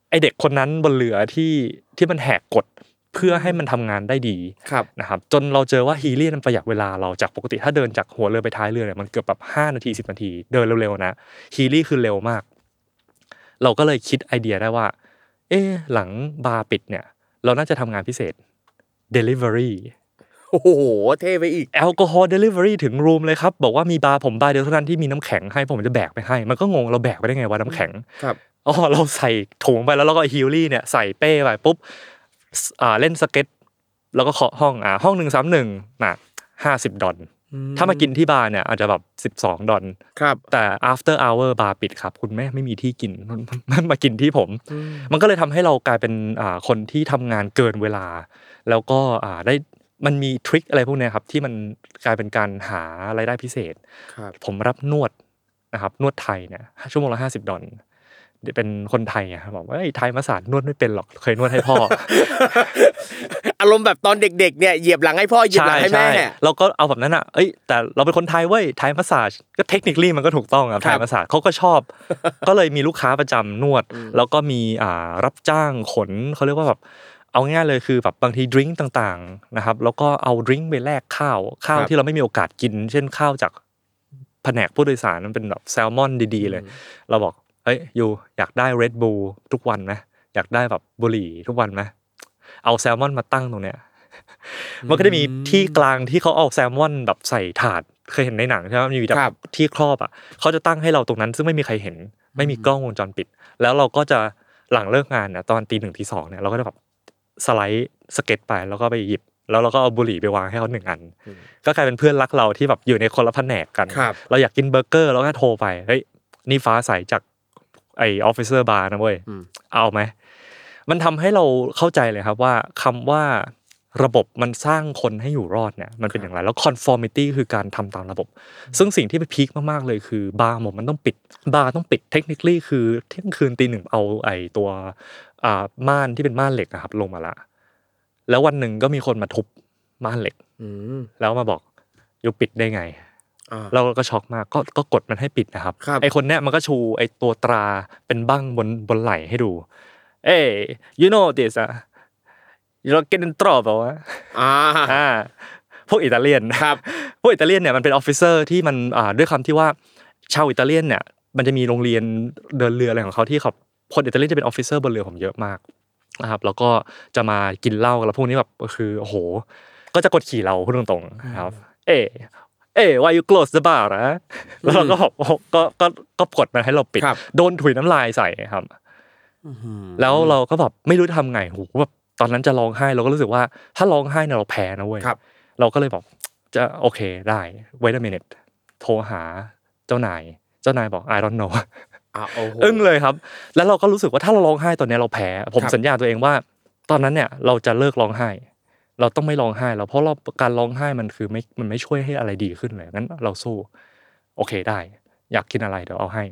ไอเด็กคนนั้นบนเรือที่ที่มันแหกกฎเพื่อให้มันทำงานได้ดีครับนะครับ จนเราเจอว่าฮีลี่มันประหยัดเวลาเราจากปกติถ้าเดินจากหัวเรือไปท้ายเรือเนี่ยมันเกือบแบบ5นาที10นาทีเดินเร็วๆนะฮีลี่คือเร็วมาก เราก็เลยคิดไอเดียได้ว่า เอ๊ะหลังบาร์ปิดเนี่ย เราน่าจะทำงานพิเศษ Delivery โอ้โห เท่ไปอีก แอลกอฮอล์เดลิเวอรี่ถึง room เลยครับ บอกว่ามีบาร์ผมบาร์เดียวเท่านั้นที่มีน้ำแข็งให้ผมจะแบกไปให้ มันก็งงเราแบกไปได้ไงว่าน้ำแข็งครับอ๋อเราใส่ถุงไปแล้วเราก็ Heelys เนี่ยใส่เป้ไปปุ๊บอ่าเล่นสเก็ต แล้วก็เคาะห้องอ่าห้องหนึ่งสามหนึ่งน่ะห้าสิบดอลถ้ามากินที่บาร์เนี่ยอาจจะแบบสิบสองดอลครับแต่ after hour บาร์ปิดครับ คุณแม่ไม่มีที่กินมันมากินที่ผม มันก็เลยทำให้เรากลายเป็นอ่าคนที่ทำงานเกินเวลา แล้วก็อ่าได้ มันมีทริคอะไรพวกเนี้ยครับที่มันกลายเป็นการหารายได้พิเศษครับผมรับนวดนะครับนวดไทยเนี่ยชั่วโมงละห้าสิบดอลเป็นคนไทยอะบอกว่าไอ้ยไทยมาศาสตร์นวดไม่เป็นหรอกเคยนวดให้พ่อ อารมณ์แบบตอนเด็ก ๆ เนี่ยเหยียบหลังให้พ่อเหยียบหลังให้แม่เราก็เอาแบบนั้นอะเอ้ยแต่เราเป็นคนไทยเว้ยไทยมาสาจก็เทคนิคลี่มันก็ถูกต้องครับครัไทบยมาสาจเขาก็ชอบ ก็เลยมีลูกค้าประจำนวด แล้วก็มีอ่ารับจ้างขนเขาเรียกว่าแบบ เอาง่ายๆเลยคือแบบบางทีดริงก์ต่างๆนะครับแล้วก็เอาดริงก์ไปแลกข้าวข้าวที่เราไม่มีโอกาสกิน เช่นข้าวจากแผนกผู้โดยสารมันเป็นแบบแซลมอนดีๆเลย เราบอกเฮ้ยยูอยากได้เรดบูลทุกวันไหมอยากได้แบบบุหรี่ทุกวันไหมเอาแซลมอนมาตั้งตรงเนี้ยมันก็จะมีที่กลางที่เขาเอาแซลมอนแบบใส่ถาดเคยเห็นในหนังใช่ไหมมันมีแบบครับที่ครอบอะเขาจะตั้งให้เราตรงนั้น ซึ่งไม่มีใครเห็น ไม่มีกล้องวงจรปิด แล้วเราก็จะหลังเลิกงานเนี่ยตอนตีหนึ่งตีสองเนี่ยเราก็จะแบบ สไลด์สเก็ตไปแล้วก็ไปหยิบ แล้วเราก็เอาบุหรี่ไปวางให้เขาหนึ่งอัน ก็กลายเป็นเพื่อนรักเราที่แบบอยู่ในคนละแผนกกันครับเราอยากกินเบอร์เกอร์เราก็โทรไปเฮ้ยนี่ฟ้าใสจากไอ officer bar นะเว้ยอืมเอาไหมมันทำให้เราเข้าใจเลยครับว่าคำว่าระบบมันสร้างคนให้อยู่รอดเนี่ยมันเป็นอย่างไรแล้ว conformity คือการทำตามระบบ ซึ่งสิ่งที่ไป peak มากๆเลยคือบาร์ผมมันต้องปิดบาร์ต้องปิด technically คือเที่ยงคืนตีหนึ่งเอาไอตัวอ่า ม่านที่เป็นม่านเหล็กอะครับ ลงมาละ แล้ววันหนึ่งก็มีคนมาทุบม่านเหล็ก อืม แล้วมาบอก you ปิดได้ไง อ่า เราก็ช็อกมากก็ก็กดมันให้ปิดนะครับ ครับ ไอคนเนี้ยมันก็ชูไอตัวตราเป็นบั้งบนบนไหล่ให้ดู เอ้ you know this อะ you get in trouble อะอ่า อ่าพวกอิตาเลียนครับ พวกอิตาเลียนเนี่ยมันเป็น officer ที่มันอ่าด้วยคำที่ว่าชาวอิตาเลียนเนี่ยมันจะมีโรงเรียนเดินเรืออะไรของเขาที่เขา คนอิตาเลียนจะเป็น officer บนเรือผมเยอะมากนะครับ แล้วก็จะมากินเหล้ากันแล้วพวกนี้แบบคือโอ้โห ก็จะกดขี่เราพูดตรงๆครับ เอเอ้ why you close the bar นะแล้วเราก็บอกโอ้โหก็ก็ก็กดมันให้เราปิดครับโดนถุยน้ำลายใส่ครับแล้วเราก็แบบไม่รู้จะทำไงโหแบบตอนนั้นจะร้องไห้เราก็รู้สึกว่า ถ้าร้องไห้เนี่ยเราแพ้นะเว้ยครับเราก็เลยบอกจะโอเคได้ wait a minute โทรหาเจ้านาย เจ้านายบอก I don't know อ่าโอ้โหอึ้งเลยครับ แล้วเราก็รู้สึกว่าถ้าเราร้องไห้ตอนเนี้ยเราแพ้ ผมครับสัญญาตัวเองว่า ตอนนั้นเนี่ยเราจะเลิกร้องไห้ เราต้องไม่ร้องไห้แล้วเพราะเราการร้องไห้มันคือไม่มันไม่ช่วยให้อะไรดีขึ้นเลยงั้นเราสู้โอเคได้ อยากกินอะไรเดี๋ยวเอาให้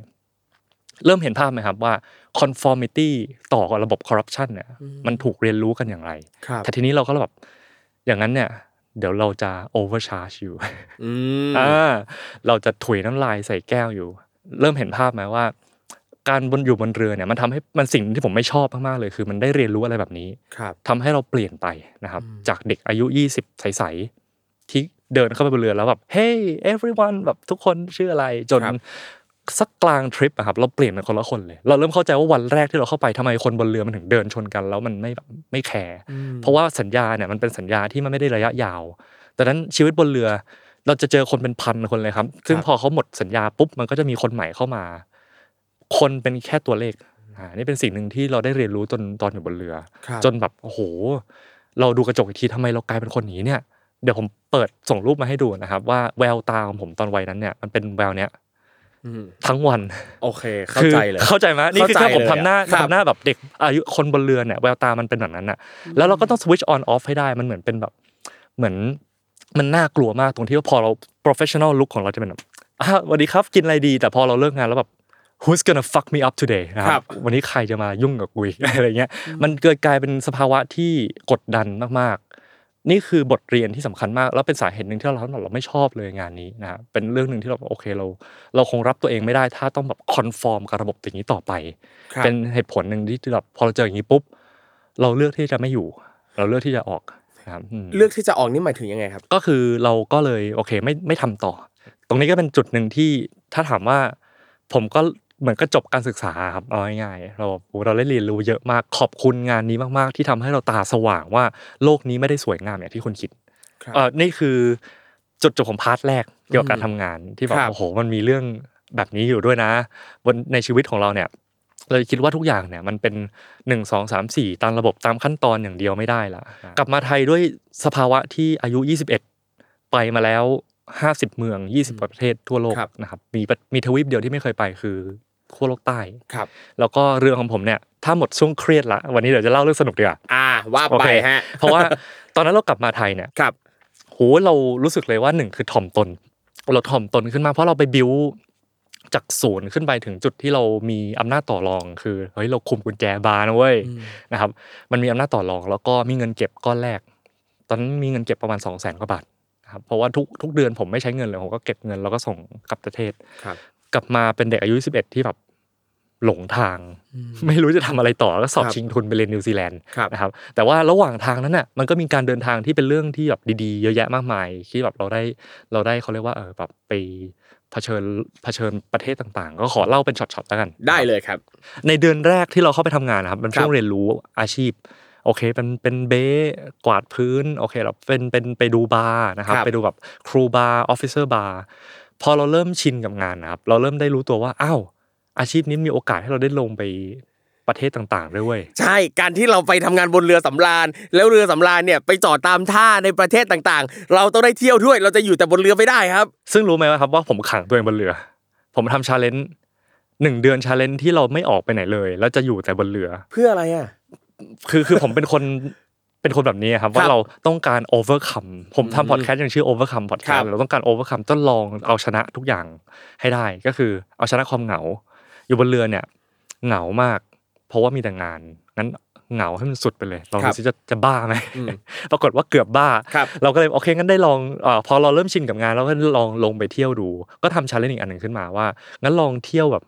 เริ่มเห็นภาพไหมครับว่า conformity ต่อกับระบบ corruption เนี่ยมันถูกเรียนรู้กันอย่างไรครับแต่ทีนี้เราก็แบบอย่างนั้นเนี่ยเดี๋ยวเราจะ overcharge อยู่อืมอ่าเราจะถุยน้ำลายใส่แก้วอยู่ เริ่มเห็นภาพไหมว่า การบนอยู่บนเรือเนี่ยมันทำให้มันสิ่งที่ผมไม่ชอบมากๆเลย คือมันได้เรียนรู้อะไรแบบนี้ครับทำให้เราเปลี่ยนไปนะครับ จากเด็กอายุ 20 ใสๆที่เดินเข้าไปบนเรือแล้วแบบ hey everyone แบบทุกคนชื่ออะไรจนครับสักกลางทริปอะครับเราเปลี่ยนเป็นคนละคนเลย เราเริ่มเข้าใจว่าวันแรกที่เราเข้าไปทำไมคนบนเรือมันถึงเดินชนกันแล้วมันไม่แบบไม่แคร์เพราะว่าสัญญาเนี่ยมันเป็นสัญญาที่มันไม่ได้ระยะยาวดังนั้นชีวิตบนเรือเราจะเจอคนเป็นพันคนเลยครับ ซึ่งพอเขาหมดสัญญาปุ๊บมันก็จะมีคนใหม่เข้ามา คนเป็นแค่ตัวเลขอ่านี่เป็นสิ่งหนึ่งที่เราได้เรียนรู้ตอนตอนอยู่บนเรือ ครับ จนแบบโอ้โห เราดูกระจกอีกทีทำไมเรากลายเป็นคนอย่างนี้เนี่ย เดี๋ยวผมเปิดส่งรูปมาให้ดูนะครับ ว่าแววตาของผมตอนวัยนั้นเนี่ยมันเป็นแววเนี้ยอืมทั้งวัน โอเค เข้าใจเลย คือเข้าใจไหมนี่คือเข้าใจแค่ผมทำหน้าเลยอะครับ ทำหน้าแบบเด็กอายุคนบนเรือเนี่ยแววตามันเป็นแบบนั้นน่ะแล้วเราก็ต้อง switch on off ให้ได้มันเหมือนเป็นแบบเหมือนมันน่ากลัวมากตรงที่ว่าพอเรา professional look ของเราจะเป็นแบบอะสวัสดีครับกินอะไรดี แต่พอเราเลิกงานแล้วแบบ who's gonna fuck me up today นะคครัรับบวันนี้ใครจะมายุ่งกับกูอีกอะไรเงี้ยมันเกิดกลายเป็นสภาวะที่กดดันมากๆ นี่คือบทเรียนที่สำคัญมาก แล้วเป็นสาเหตุหนึ่งที่เราเราไม่ชอบเลยงานนี้นะฮะเป็นเรื่องหนึ่งที่เราโอเคเรา เราคงรับตัวเองไม่ได้ ถ้าต้องแบบคอนฟอร์มกับระบบอย่างนี้ต่อไปครับเป็นเหตุผลหนึ่งที่แบบพอเราเจออย่างนี้ปุ๊บเราเลือกที่จะไม่อยู่ เราเลือกที่จะออกนะครับอืมเลือกที่จะออกนี่หมายถึงยังไงครับ ก็คือเราก็เลยโอเคไม่ไม่ทำต่อ ตรงนี้ก็เป็นจุดหนึ่งที่ถ้าถามว่าผมก็ เหมือนก็จบการศึกษาครับเอาง่ายๆเราโอ้เราได้เรียนรู้เยอะมากขอบคุณงานนี้มากๆ ที่ทำให้เราตาสว่างว่าโลกนี้ไม่ได้สวยงามอย่างที่คุณคิดครับเออนี่คือจุดจบของพาร์ทแรกเกี่ยวกับการทำงานที่แบบครับโอ้โหมันมีเรื่องแบบนี้อยู่ด้วยนะบนในชีวิตของเราเนี่ยเราคิดว่าทุกอย่างเนี่ยมันเป็นหนึ่งสองสามสี่ตามระบบตามขั้นตอนอย่างเดียวไม่ได้ละกลับมาไทยด้วยสภาวะที่อายุ21ไปมาแล้ว 50เมือง20กว่าประเทศทั่วโลกครับนะครับมีประมีทวีปเดียวที่ไม่เคยไปคือขั้วโลกใต้ครับ แล้วก็เรือของผมเนี่ยถ้าหมดช่วงเครียดละวันนี้เดี๋ยวจะเล่าเรื่องสนุกดีกว่าอ่าว่าโอไปเคฮะเพราะว่าตอนนั้นเรากลับมาไทยเนี่ยครับโหเรารู้สึกเลยว่าหนึ่งคือถ่อมตน เราถ่อมตนขึ้นมาเพราะเราไปบิวจากศูนย์ขึ้นไปถึงจุดที่เรามีอำนาจต่อรอง คือเฮ้ยเราคุมกุญแจบาร์นะเว้ยนะครับ มันมีอำนาจต่อรอง แล้วก็มีเงินเก็บก้อนแรก ตอนนั้นมีเงินเก็บประมาณสองแสนกว่าบาทนะ ครับเพราะว่าทุกทุกเดือนผมไม่ใช้เงินเลยผมก็เก็บเงินแล้วก็ส่งกลับประเทศครับกลับมาเป็นเด็กอายุ 11 ที่แบบหลงทาง ไม่รู้จะทำอะไรต่อแล้วก็สอบครับชิงทุนไปเรียนนิวซีแลนด์ครับนะครับแต่ว่าระหว่างทางนั้นน่ะมันก็มีการเดินทางที่เป็นเรื่องที่แบบดีๆ เยอะแยะมากมายที่แบบเราได้เราได้เขาเรียกว่าเออแบบไปเผชิญเผชิญประเทศต่างๆ ก็ขอเล่าเป็นช็อตๆแล้วกัน ได้เลยครับ ในเดือนแรกที่เราเข้าไปทำงานนะครับมันช่วคงรับเรียนรู้อาชีพ โอเคเป็นเป็นเบ๊กวาดพื้นโอเคเราเป็นเป็นไปดูบาร์นะครับครับ ไปดูแบบ crew bar officer bar พอเราเริ่มชินกับงานนะครับ เราเริ่มได้รู้ตัวว่าอ้าวอาชีพนี้มีโอกาสให้เราได้ลงไปประเทศต่างๆด้วยเว้ยใช่การที่เราไปทำงานบนเรือสำราญ แล้วเรือสำราญเนี่ยไปจอดตามท่าในประเทศต่างๆ เราต้องได้เที่ยวด้วย เราจะอยู่แต่บนเรือไม่ได้ครับ ซึ่งรู้ไหมว่าครับว่าผมขังตัวเองบนเรือ ผมทำ challenge หนึ่งเดือน challenge ที่เราไม่ออกไปไหนเลย แล้วจะอยู่แต่บนเรือ เพื่ออะไรอะ คือคือผมเป็นคนเป็นคนแบบนี้ครับว่าครับเราต้องการ overcome ผมทำพอดแคสต์อย่างชื่อ overcome podcast ครับเราต้องการ overcome ต้องลองเอาชนะทุกอย่างให้ได้ ก็คือเอาชนะความเหงา อยู่บนเรือเนี่ยเหงามาก เพราะว่ามีแต่งานงั้นเหงาให้มันสุดไปเลยลองครับดูสิจะจะบ้าไหมอืมปรากฏว่าเกือบบ้าครับเราก็เลยโอเคงั้นได้ลองเออพอเราเริ่มชินกับงานเราก็ลองลงไปเที่ยวดู ก็ทำ challenge อีกอันหนึ่งขึ้นมาว่างั้นลองเที่ยวแบบ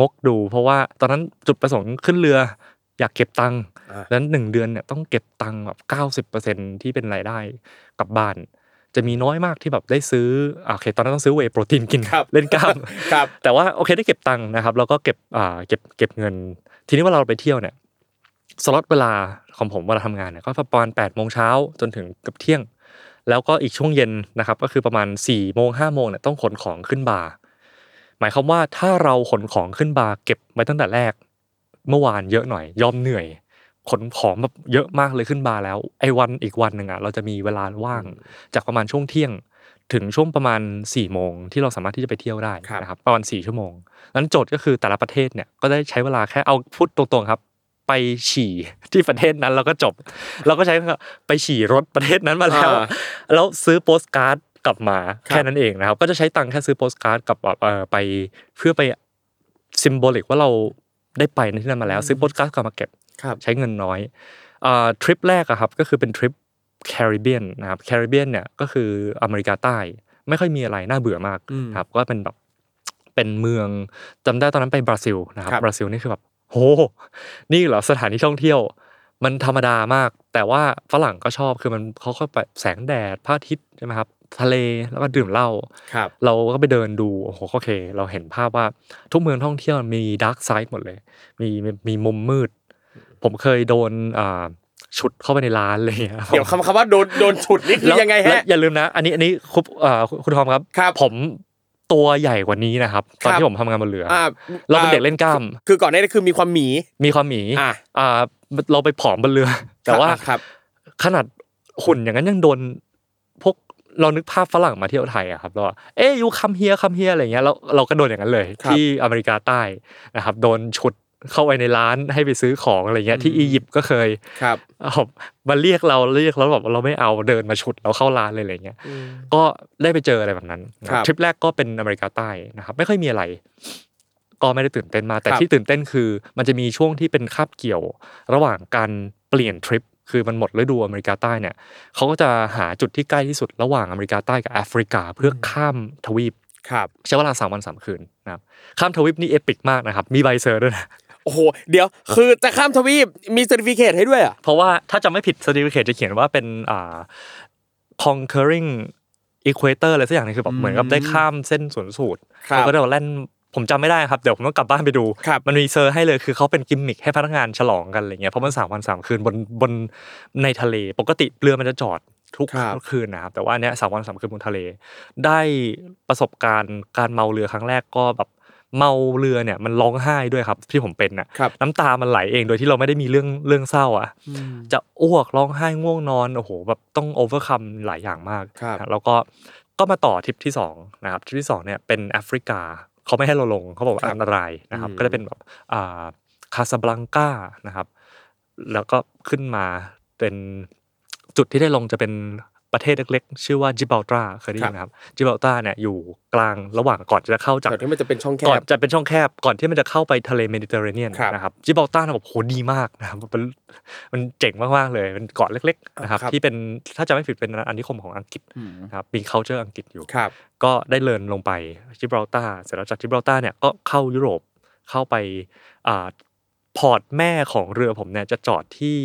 งกดู เพราะว่าตอนนั้นจุดประสงค์ขึ้นเรือ อยากเก็บตังค์อ่าดังนั้นหนึ่งเดือนเนี่ยต้องเก็บตังค์แบบเก้าสิบเปอร์เซ็นต์ที่เป็นรายได้กลับบ้าน จะมีน้อยมากที่แบบได้ซื้ออ่าโอเคตอนนั้นต้องซื้อเวย์โปรตีนกินครับเล่นกล้ามครับแต่ว่าโอเคได้เก็บตังค์นะครับแล้วก็เก็บอ่าเก็บเก็บเงิน ทีนี้เวลาเราไปเที่ยวเนี่ยสล็อตเวลาของผมเวลาทำงานเนี่ยก็ประมาณ8ปดโมงเช้าจนถึงเกับเที่ยง แล้วก็อีกช่วงเย็นนะครับก็คือประมาณ4ี่โมงห้าโมงเนี่ยต้องขนของขึ้นบาร์หมายความว่าถ้าเราขนของขึ้นบาร์เก็บไว้ตั้งแต่แรก เมื่อวานเยอะหน่อยยอมเหนื่อยขนของแบบเยอะมากเลยขึ้นบาร์แล้ว ไอ้วันอีกวันหนึ่งอะเราจะมีเวลาว่างจากประมาณช่วงเที่ยง ถึงช่วงประมาณ4ี่โมงที่เราสามารถที่จะไปเที่ยวได้ครับนะครับประมาณ4ชั่วโมงนั้นโจทย์ก็คือแต่ละประเทศเนี่ยก็ได้ใช้เวลาแค่เอาพูดตรงๆครับ ไปฉี่ที่ประเทศนั้นแล้วก็จบ เราก็ใช้ไปฉี่รดประเทศนั้นมาแล้วอ่าแล้วซื้อโปสการ์ดกลับมาครับแค่นั้นเองนะครับ ก็จะใช้ตังค์แค่ซื้อโปสการ์ดกับแบบเอ่อไปเพื่อไป symbolic ว่าเรา ได้ไปในที่นั้นมาแล้ว ซื้อโปสการ์ดกลับมาเก็บครับใช้เงินน้อยอ่าทริปแรกอะครับก็คือเป็นทริปแคริบเบียนนะครับแคริบเบียนเนี่ยก็คืออเมริกาใต้ ไม่ค่อยมีอะไรน่าเบื่อมากอืมครับก็เป็นแบบเป็นเมืองจำได้ตอนนั้นไปบราซิลนะครับครับบราซิลนี่คือแบบโหนี่เหรอสถานที่ท่องเที่ยว มันธรรมดามาก แต่ว่าฝรั่งก็ชอบคือมันเขาก็ไปแสงแดดพระอาทิตย์ใช่ไหมครับ ทะเลแล้วก็ดื่มเหล้าครับ เราก็ไปเดินดูโอ้โหโอเค เราเห็นภาพว่าทุกเมืองท่องเที่ยวมี dark side หมดเลย มีมีมีมุมมืด ผมเคยโดนอ่าฉุดเข้าไปในร้านอะไรอย่างเลยเดี๋ยวคำคำว่าโดนโดนฉุดนี่คือยังไงแล้วฮะอย่าลืมนะ อันนี้อันนี้คุณอ่าคุณทอมครับครับ ผมตัวใหญ่กว่านี้นะครับ ตอนครับที่ผมทำงานบนเรือออ่าเราเป็นเด็กเล่นกล้าม คือก่อนหน้านี้คือมีความหมี มีความหมีอะอ่าเราไปผอมบนเรือ แต่ว่าครับขนาดหุ่นอย่างนั้นยังโดนพวก เรานึกภาพฝรั่งมาเที่ยวไทยอะครับเราว่าเอ้ยยูคัมเฮียคัมเฮียอะไรเงี้ยเราเราก็โดนอย่างนั้นเลยครับที่อเมริกาใต้นะครับโดนฉุดเข้าไปในร้านให้ไปซื้อของอะไรเงี้ยที่อียิปต์ก็เคยครับเอามาเรียกเราเรียกเราแบบเราไม่เอาเดินมาฉุดเราเข้าร้านเลยอะไรเงี้ยก็ได้ไปเจออะไรแบบนั้นนะครับทริปแรกก็เป็นอเมริกาใต้นะครับไม่ค่อยมีอะไร ก็ไม่ได้ตื่นเต้นมากแต่ครับที่ตื่นเต้นคือ มันจะมีช่วงที่เป็นคาบเกี่ยว ระหว่างการเปลี่ยนทริป คือมันหมดฤดูอเมริกาใต้เนี่ยเขาก็จะหาจุดที่ใกล้ที่สุดระหว่างอเมริกาใต้กับแอฟริกาเพื่อข้ามทวีปครับใช้เวลาสามวันสามคืนนะครับข้ามทวีปนี่ epic มากนะครับ มีใบ cert ด้วยนะโอ้โหเดี๋ยวคือจะข้ามทวีปมี certificate ให้ด้วยอะเพราะว่าถ้าจำไม่ผิด certificate จะเขียนว่าเป็นอ่า conquering equator อะไรสักอย่างหนึงคือแบบเหมือนกับได้ข้ามเส้นศูนย์สูตรครับแล้วก็เดี๋ยวเล่น ผมจำไม่ได้ครับเดี๋ยวผมต้องกลับบ้านไปดูครับ มันมี cert ให้เลยคือเขาเป็นกิมมิคให้พนักงานฉลองกันอะไรเงี้ยเพราะมันสามวันสามคืนบนบนในทะเลปกติเรือมันจะจอดทุกครับทุกคืนนะครับแต่ว่าอันเนี้ยสามวันสามคืนบนทะเล ได้ประสบการณ์การเมาเรือครั้งแรกก็แบบเมาเรือเนี่ยมันร้องไห้ด้วยครับที่ผมเป็นน่ะ ครับ น้ำตามันไหลเองโดยที่เราไม่ได้มีเรื่องเรื่องเศร้าอะ จะอ้วกร้องไห้ง่วงนอนโอ้โหแบบต้อง overcome หลายอย่างมากครับ นะแล้วก็ก็มาต่อทริปที่สองนะครับทริปที่สองเนี่ยเป็นแอฟริกา เขาไม่ให้เราลงเขาบอกว่าครับอันตรายนะครับอืมก็จะเป็นแบบอ่าคาซาบลังกานะครับ แล้วก็ขึ้นมาเป็นจุดที่ได้ลงจะเป็น ประเทศเล็กๆ ชื่อว่าจิบรอลตาร์เคยได้ยินไหมครับจิบรอลตาร์เนี่ยอยู่กลางระหว่างก่อนจะเข้าจากแต่ที่มันจะเป็นช่องแคบก่อนจะเป็นช่องแคบก่อนที่มันจะเข้าไปทะเลเมดิเตอร์เรเนียนครับนะครับจิบรอลตาร์นะบอกโหดีมากนะครับมันเป็นมันเจ๋งมากๆเลยเป็นเกาะเล็กๆนะครับครับที่เป็นถ้าจะไม่ผิดเป็นอาณานิคมของอังกฤษนะครับมี culture อังกฤษอยู่ครับก็ได้เดินลงไปจิบรอลตาร์เสร็จแล้วจากจิบรอลตาร์เนี่ยก็เข้ายุโรปเข้าไปอ่า port แม่ของเรือผมเนี่ยจะจอดที่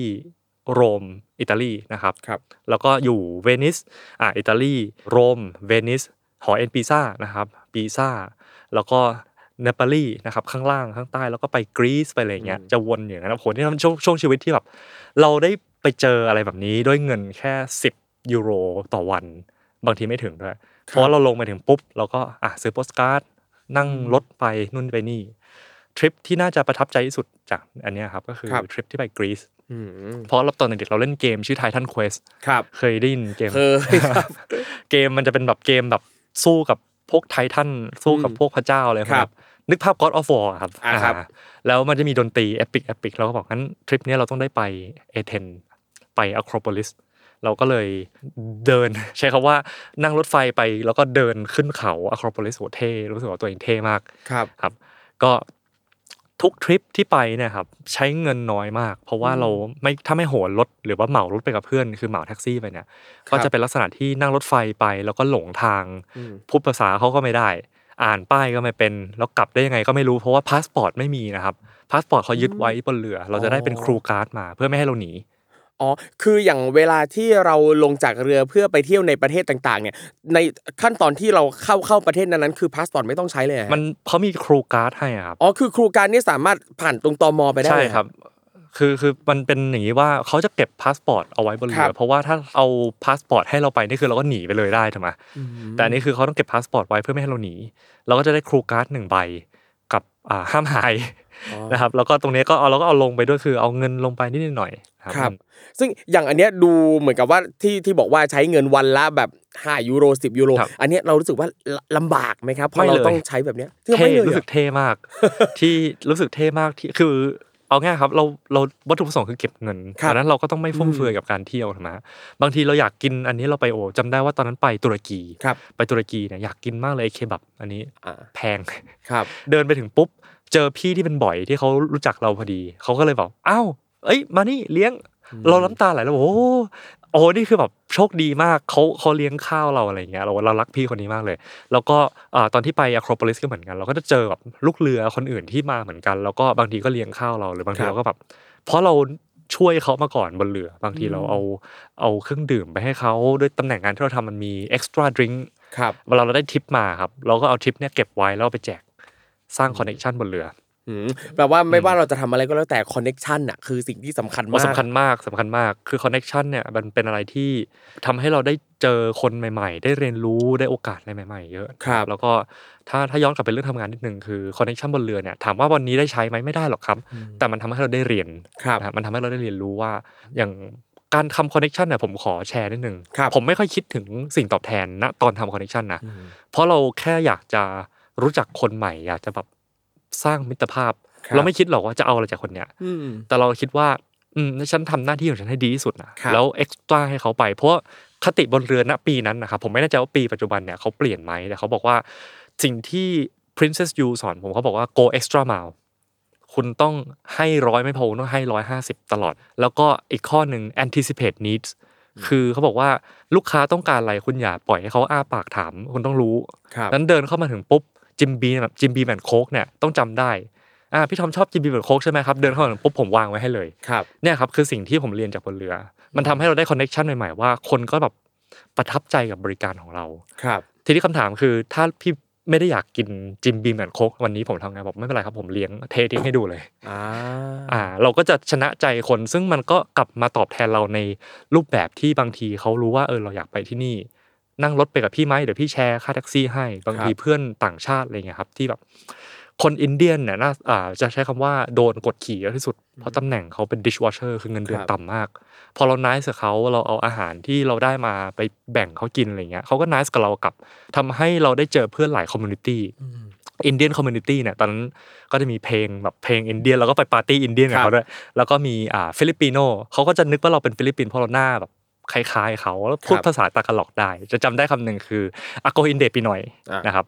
โรมอิตาลีนะครับครับแล้วก็อยู่เวนิสอ่าอิตาลีโรมเวนิสหอเอนปีซ่านะครับปีซ่าแล้วก็นาโปลีนะครับข้างล่างข้างใต้แล้วก็ไปกรีซไปอะไรอย่างเงี้ยอืมจะวนอย่างนั้นนะโหนี่มันช่วงช่วงชีวิตที่แบบเราได้ไปเจออะไรแบบนี้ด้วยเงินแค่ 10 ยูโรต่อวัน บางทีไม่ถึงด้วยเพราะว่าเราลงไปถึงปุ๊บเราก็อะซื้อโปสการ์ดนั่งรถไปนู่นไปนี่ ทริปที่น่าจะประทับใจที่สุดจากอันเนี้ยครับก็คือครับทริปที่ไปกรีซอืมเพราะเราตอนเด็กๆเราเล่นเกมชื่อ Titan Quest ครับเคยได้ยินเกมเคยครับเกมมันจะเป็นแบบเกมแบบสู้กับพวกไททันสู้กับอืมพวกพระเจ้าอะไรครับ นึกภาพ God of War ครับอ่าครับอ่าแล้วมันจะมีดนตรี epic epic เราก็บอกงั้นทริปเนี้ยเราต้องได้ไปเอเธนส์ไปอะคร o โพลิสเราก็เลยเดิน ใช้คำว่านั่งรถไฟไปแล้วก็เดินขึ้นเขาอะคร o โพลิสโหเท่รู้สึกว่าตัวเองเท่มากครับครับ ก็ ทุกทริปที่ไปเนี่ยครับใช้เงินน้อยมาก เพราะว่าเราไม่ถ้าไม่โหนรถหรือว่าเหมารถไปกับเพื่อน คือเหมาแท็กซี่ไปเนี่ยก็จะเป็นลักษณะที่นั่งรถไฟไป แล้วก็หลงทางอืมพูดภาษาเขาก็ไม่ได้ อ่านป้ายก็ไม่เป็น แล้วกลับได้ยังไงก็ไม่รู้เพราะว่าพาสปอร์ตไม่มีนะครับพาสปอร์ตเขายึดไว้บนเรือ เราจะได้เป็น crew card มาเพื่อไม่ให้เราหนี อ๋อ คืออย่างเวลาที่เราลงจากเรือเพื่อไปเที่ยวในประเทศต่างๆ เนี่ย ในขั้นตอนที่เราเข้าเข้าประเทศนั้นๆคือพาสปอร์ตไม่ต้องใช้เลยเหรอฮะมันเขามี crew card ให้อะครับ อ๋อ คือ crew card นี่สามารถผ่านตรงตม. ไปได้ใช่เลยเหอครับ คือคือมันเป็นอย่างนี้ว่าเขาจะเก็บพาสปอร์ตเอาไว้บนเรือครับเพราะว่าถ้าเอาพาสปอร์ตให้เราไปนี่คือเราก็หนีไปเลยได้ถูกไหมแต่อันนี้คือเขาต้องเก็บพาสปอร์ตไว้เพื่อไม่ให้เราหนี เราก็จะได้ crew card หนึ่งใบกับอ่าห้ามหาย นะครับแล้วก็ตรงนี้ก็เอาเราก็เอาลงไปด้วยคือเอาเงินลงไปนิดหน่อยๆครับ ซึ่งอย่างอันเนี้ยดูเหมือนกับว่าที่ที่บอกว่าใช้เงินวันละแบบ5ยูโร10ยูโรครับอันเนี้ยเรารู้สึกว่าลลำบากไหมครับเพไม่ราะเราเลยต้องใช้แบบเนี้ยเท่ไม่เลยรู้สึกเท่มาก ที่รู้สึกเท่มากที่คือเอาง่ายครับเราเราวัตถุประสงค์คือเก็บเงินดังนั้นเราก็ต้องไม่ฟุ่มเฟือยกับการเที่ยวถูกไหมบางทีเราอยากกินอันนี้เราไปโอจำได้ว่าตอนนั้นไปตุรกีครับไปตุรกีเนี่ยอยากกินมากเลยเคบับอันนี้อ่าแพงครับ เดินไปถึงปุ๊บ เจอพี่ที่เป็นบ่อยที่เขารู้จักเราพอดีเขาก็เลยบอกอ้าวเอ้ย มานี่เลี้ยงเราน้ำตาไหลแล้วบอกโอ้โหโอ้นี่คือแบบโชคดีมากเขาเขาเลี้ยงข้าวเราอะไรอย่างเงี้ยเราเรารักพี่คนนี้มากเลย แล้วก็อ่าตอนที่ไปอะโครโพลิสก็เหมือนกัน เราก็จะเจอแบบลูกเรือคนอื่นที่มาเหมือนกัน แล้วก็บางทีก็เลี้ยงข้าวเราหรือบางทีครับเราก็แบบเพราะเราช่วยเขามาก่อนบนเรือบางทีเราเอาเอาเครื่องดื่มไปให้เขาด้วยตำแหน่งงานที่เราทำมันมีเอ็กซ์ตร้าดริงครับเวลาเราได้ทิปมาครับ เราก็เอาทิปเนี่ยเก็บไว้แล้วเอาไปแจก สร้างคอนเน t ชันบนเรืออืมแปลว่าไม่ว่าเราจะทำอะไรก็แล้วแต่ connection อะคือสิ่งที่สำคัญมากว่าสำคัญมากสำคัญมากคือคอนเน t ชันเนี่ยมันเป็นอะไรที่ทำให้เราได้เจอคนใหม่ ๆ ได้เรียนรู้ได้โอกาสอะไรใหม่ ๆ เยอะครับ แล้วก็ถ้าถ้าย้อนกลับไปเรื่องทำงานนิดนึงคือคอนเน t ชันบนเรือเนี่ยถามว่าวันนี้ได้ใช้ไหมไม่ได้หรอกครับ แต่มันทำให้เราได้เรียนครับนะมันทำให้เราได้เรียนรู้ว่าอย่างการทำคอนเน t ชันเนี่ยผมขอแชร์นิดนึงครับผมไม่ค่อยคิดถึงสิ่งตอบแทนณตอนทำคอนเน t ชันนะเพราะเราแค่อยากจะ รู้จักคนใหม่อยากจะแบบสร้างมิตรภาพครับเราไม่คิดหรอกว่าจะเอาอะไรจากคนเนี้ยอืมแต่เราคิดว่า อืมฉันทำหน้าที่ของฉันให้ดีที่สุดนะครับแล้วเอ็กซ์ตร้าให้เขาไป เพราะว่าคติบนเรือณปีนั้นนะครับผมไม่แน่ใจว่าปีปัจจุบันเนี่ยเขาเปลี่ยนไหมแต่เขาบอกว่าสิ่งที่ Princess Yu สอนผมเขาบอกว่า go extra mile คุณต้องให้ร้อยไม่พอคุณต้องให้ร้อยห้าสิบตลอด แล้วก็อีกข้อหนึ่ง anticipate needs คือเขาบอกว่าลูกค้าต้องการอะไรคุณอย่าปล่อยให้เขาอ้าปากถาม คุณต้องรู้ครับนั้นเดินเข้ามาถึงปุ๊บ Jim Beam แบบ Jim Beam and Coke เนี่ยต้องจำได้อ่าพี่ทอมชอบ Jim Beam and Coke ใช่ไหมครับเดินเข้ามาถึงปุ๊บผมวางไว้ให้เลยครับเนี่ยครับคือสิ่งที่ผมเรียนจากบนเรือ มันทำให้เราได้ connection ใหม่ๆว่าคนก็แบบประทับใจกับบริการของเราครับทีนี้คำถามคือถ้าพี่ไม่ได้อยากกินจิมบีแมนโคกวันนี้ผมทำไงบอกไม่เป็นไรครับผมเลี้ยงเททิ้งให้ดูเลยอ่าอ่าเราก็จะชนะใจคนซึ่งมันก็กลับมาตอบแทนเราในรูปแบบที่บางทีเขารู้ว่าเออเราอยากไปที่นี่ นั่งรถไปกับพี่ไหมเดี๋ยวพี่แชร์ค่าแท็กซี่ให้บางทีเพื่อนต่างชาติอะไรเงี้ยครับที่แบบคนอินเดียนเนี่ยน่าอ่าจะใช้คำว่าโดนกดขี่เยอะที่สุด เพราะตำแหน่งเขาเป็น dishwasher คือเงินเดือนต่ำมาก พอเรา nice กับเขาเราเอาอาหารที่เราได้มาไปแบ่งเขากินอะไรเงี้ยเขาก็ nice กับเรากลับทำให้เราได้เจอเพื่อนหลาย community Indian community เนี่ยตอนนั้นก็จะมีเพลงแบบเพลง Indian แล้วก็ไปปาร์ตี้ Indian กับเขาด้วยแล้วก็มีอ่า Filipino เขาก็จะนึกว่าเราเป็นฟิลิปปินส์เพราะเราหน้าแบบ คล้ายๆเขาแล้วพูดครับภาษาตากาล็อกได้ จะจำได้คำหนึ่งคือ ako hindi Pinoy อะนะครับ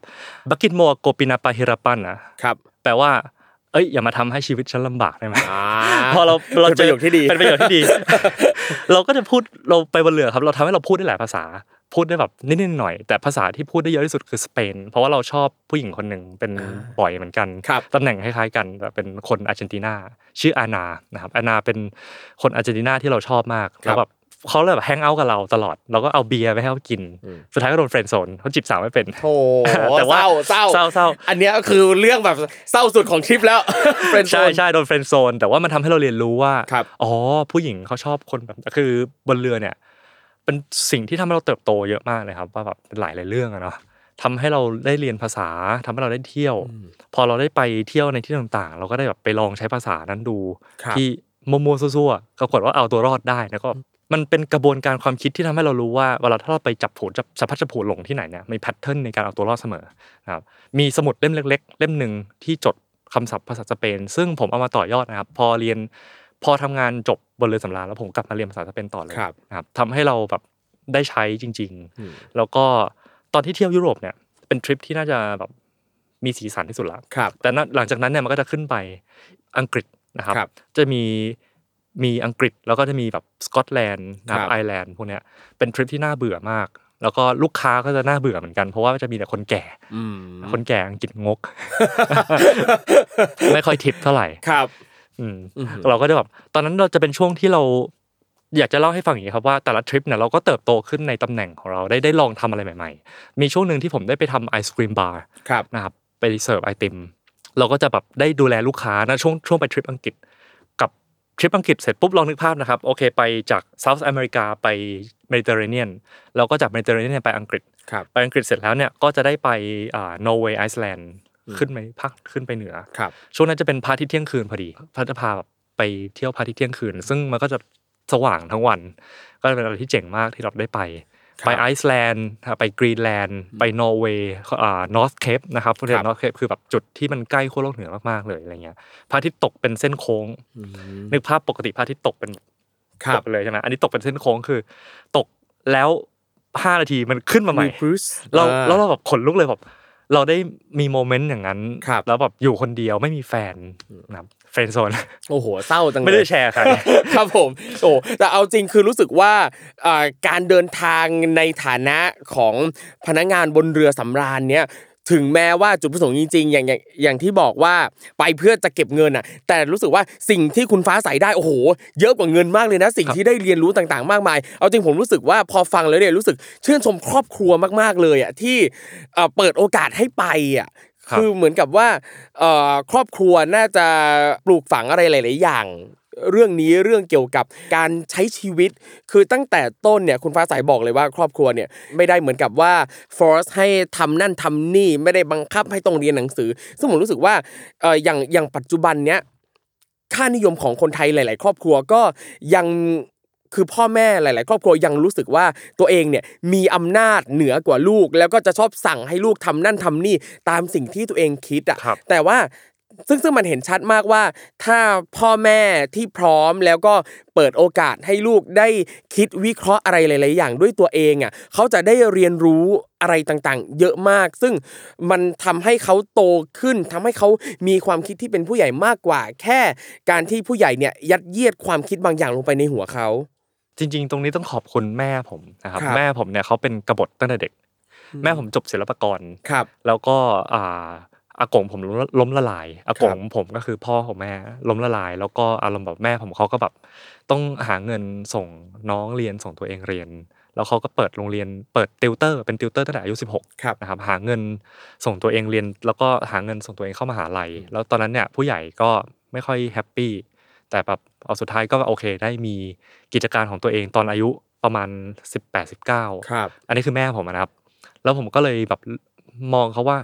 bakit mo ko pinapahirapan นะครับแปลว่าเอ้ยอย่ามาทำให้ชีวิตฉันลำบากได้ไหมอ่าพอเราเราเป็นประโยคที่ดีเป็นประโยคที่ดี เราก็จะพูดเราไปบนเรือครับ เราทำให้เราพูดได้หลายภาษาพูดได้แบบนิดๆหน่อยๆแต่ภาษาที่พูดได้เยอะที่สุดคือสเปน เพราะว่าเราชอบผู้หญิงคนหนึ่งเป็นบ๋อยเหมือนกันครับตำแหน่งคล้ายๆกันแต่เป็นคนอาร์เจนตินาชื่ออานานะครับอานาเป็นคนอาร์เจนตินาที่เราชอบมากแล้วแบบ เขาเลยแบบ hang out กับเราตลอด เราก็เอาเบียร์ไปให้เขากิน สุดท้ายก็โดน friend zone เขาจีบสาวไม่เป็นโอ้แต่ว่าเศร้าเศร้าเศร้าอันเนี้ยคือเรื่องแบบเศร้าสุดของทริปแล้วเป็นโซใช่ใช่โดน friend zone แต่ว่ามันทำให้เราเรียนรู้ว่าครับอ๋อผู้หญิงเขาชอบคนแบบคือบนเรือเนี่ย เป็นสิ่งที่ทำให้เราเติบโตเยอะมากเลยครับ ว่าแบบเป็นหลายหลายๆเรื่องอะเนาะทำให้เราได้เรียนภาษาทำให้เราได้เที่ยว พอเราได้ไปเที่ยวในที่ต่างๆ เราก็ได้แบบไปลองใช้ภาษานั้นดูครับที่มั่วๆซั่วๆก็ถือว่าเอาตัวรอดได้แล้วก็ มันเป็นกระบวนการความคิดที่ทำให้เรารู้ว่าเวลาถ้าเราไปจับผลูจับพลัดจับผลูหลงที่ไหนเนี่ยมี pattern ในการเอาตัวรอดเสมอนะครับมีสมุดเล่มเล็ก ๆ เล่มหนึ่งที่จดคำศัพท์ภาษาสเปน ซึ่งผมเอามาต่อยอดนะครับ พอเรียนพอทำงานจบบนเรือสำราญแล้วผมกลับมาเรียนภาษาสเปนต่อเลยครับนะครับทำให้เราแบบได้ใช้จริง ๆ แล้วก็ตอนที่เที่ยวยุโรปเนี่ยเป็นทริปที่น่าจะแบบมีสีสันที่สุดละครับแต่นั้นหลังจากนั้นเนี่ยมันก็จะขึ้นไปอังกฤษนะครับครับจะมี มีอังกฤษแล้วก็จะมีแบบสกอตแลนด์นะคครัรับบไอร์แลนด์พวกเนี้ยเป็นทริปที่น่าเบื่อมาก แล้วก็ลูกค้าก็จะน่าเบื่อเหมือนกัน เพราะว่าจะมีแต่คนแก่อืมคนแก่อังกฤษงก ไม่ค่อยทิปเท่าไหร่ครับ อืมอือหือเราก็จะแบบตอนนั้นเราจะเป็นช่วงที่เราอยากจะเล่าให้ฟังอย่างนี้ครับว่าแต่ละทริปเนี่ยเราก็เติบโตขึ้นในตำแหน่งของเราได้ได้ลองทำอะไรใหม่ ๆ มีช่วงหนึ่งที่ผมได้ไปทำไอศกรีมบาร์ครับนะครับไปเสิร์ฟไอติมเราก็จะแบบได้ดูแลลูกค้านะช่วงช่วงไปทริปอังกฤษกับ ทริปอังกฤษเสร็จปุ๊บลองนึกภาพนะครับโอเคไปจาก South America ไปเมดิเตอร์เรเนียนเราก็จากเมดิเตอร์เรเนียนไปอังกฤษครับไปอังกฤษเสร็จแล้วเนี่ยก็จะได้ไปอ่านอร์เวย์ไอซ์แลนด์ขึ้นไปภาคขึ้นไปเหนือครับช่วงนั้นจะเป็นพระอาทิตย์เที่ยงคืนพอดีก็จะพาแบบไปเที่ยวพระอาทิตย์เที่ยงคืน ซึ่งมันก็จะสว่างทั้งวัน ก็จะเป็นอะไรที่เจ๋งมากที่เราได้ไปครับ ไปไอซ์แลนด์ไปกรีนแลนด์ไปนอร์เวย์อ่า North Cape นะครับประเทศครับ North Cape คือแบบจุดที่มันใกล้ขั้วโลกเหนือมากๆเลยอะไรเงี้ยพระอาทิตย์ตกเป็นเส้นโค้ง นึกภาพปกติพระอาทิตย์ตกเป็นครัตบกไปเลยใช่ไหมอันนี้ตกเป็นเส้นโค้งคือ ตกแล้วห้านาทีมันขึ้นมาใหม่ Bruce เราอ่าแล้วเราแบบขนลุกเลยแบบเราได้มีโมเมนต์อย่างนั้นครับแล้วแบบอยู่คนเดียวไม่มีแฟนนะครับ เฟรนด์โซนโอ้โหเศร้าจังเลยไม่ได้แชร์ใครครับผมโอ้แต่เอาจริงคือรู้สึกว่าเอ่อการเดินทางในฐานะของพนักงานบนเรือสำราญเนี้ยถึงแม้ว่าจุดประสงค์จริงๆอย่างอย่างอย่างที่บอกว่าไปเพื่อจะเก็บเงินอะ แต่รู้สึกว่าสิ่งที่คุณฟ้าใสได้โอ้โห เยอะกว่าเงินมากเลยนะ สิ่งที่ได้เรียนรู้ต่างๆ มากมาย เอาจริงผมรู้สึกว่าพอฟังแล้วเนี่ยรู้สึกชื่นชมครอบครัวมากๆเลยอะที่เอ่อเปิดโอกาสให้ไปอะ คือเหมือนกับว่าครอบครัวน่าจะปลูกฝังอะไรหลาย ๆ อย่าง เรื่องนี้เรื่องเกี่ยวกับการใช้ชีวิต คือตั้งแต่ต้นเนี่ยคุณฟ้าใสบอกเลยว่า ครอบครัวเนี่ยไม่ได้เหมือนกับว่าฟอร์สให้ทำนั่นทำนี่ไม่ได้บังคับให้ต้องเรียนหนังสือ ซึ่งผมรู้สึกว่าอย่างอย่างปัจจุบันเนี้ยค่านิยมของคนไทยหลาย ๆ ครอบครัวก็ยัง คือพ่อแม่หลาย ๆ ครอบครัวยังรู้สึกว่าตัวเองเนี่ยมีอำนาจเหนือกว่าลูก แล้วก็จะชอบสั่งให้ลูกทำนั่นทำนี่ตามสิ่งที่ตัวเองคิดอะครับแต่ว่าซึ่งซึ่งมันเห็นชัดมากว่า ถ้าพ่อแม่ที่พร้อมแล้วก็เปิดโอกาสให้ลูกได้คิดวิเคราะห์อะไรหลาย ๆ อย่างด้วยตัวเองอะเขาจะได้เรียนรู้อะไรต่างๆ เยอะมาก ซึ่งมันทำให้เขาโตขึ้นทำให้เขามีความคิดที่เป็นผู้ใหญ่มากกว่า แค่การที่ผู้ใหญ่เนี่ยยัดเยียดความคิดบางอย่างลงไปในหัวเขา จริง ๆ ตรงนี้ต้องขอบคุณแม่ผมนะครับครับ แม่ผมเนี่ยเขาเป็นกบฏตั้งแต่เด็ก แม่ผมจบศิลปากรครับ แล้วก็อ่าอากงผมล้มล้มละลายอากงผมก็คือพ่อของแม่ล้มละลาย แล้วก็อารมณ์แบบแม่ผมเขาก็แบบต้องหาเงินส่งน้องเรียนส่งตัวเองเรียน แล้วเขาก็เปิดโรงเรียนเปิดติวเตอร์เป็นติวเตอร์ตั้งแต่อายุ16ครับนะครับหาเงินส่งตัวเองเรียน แล้วก็หาเงินส่งตัวเองเข้ามหาลัย แล้วตอนนั้นเนี่ยผู้ใหญ่ก็ไม่ค่อยแฮปปี้แต่แบบ เอาสุดท้ายก็โอเค ได้มีกิจการของตัวเองตอนอายุประมาณ 18-19ครับอันนี้คือแม่ผมอะนะครับ แล้วผมก็เลยแบบมองเขาว่า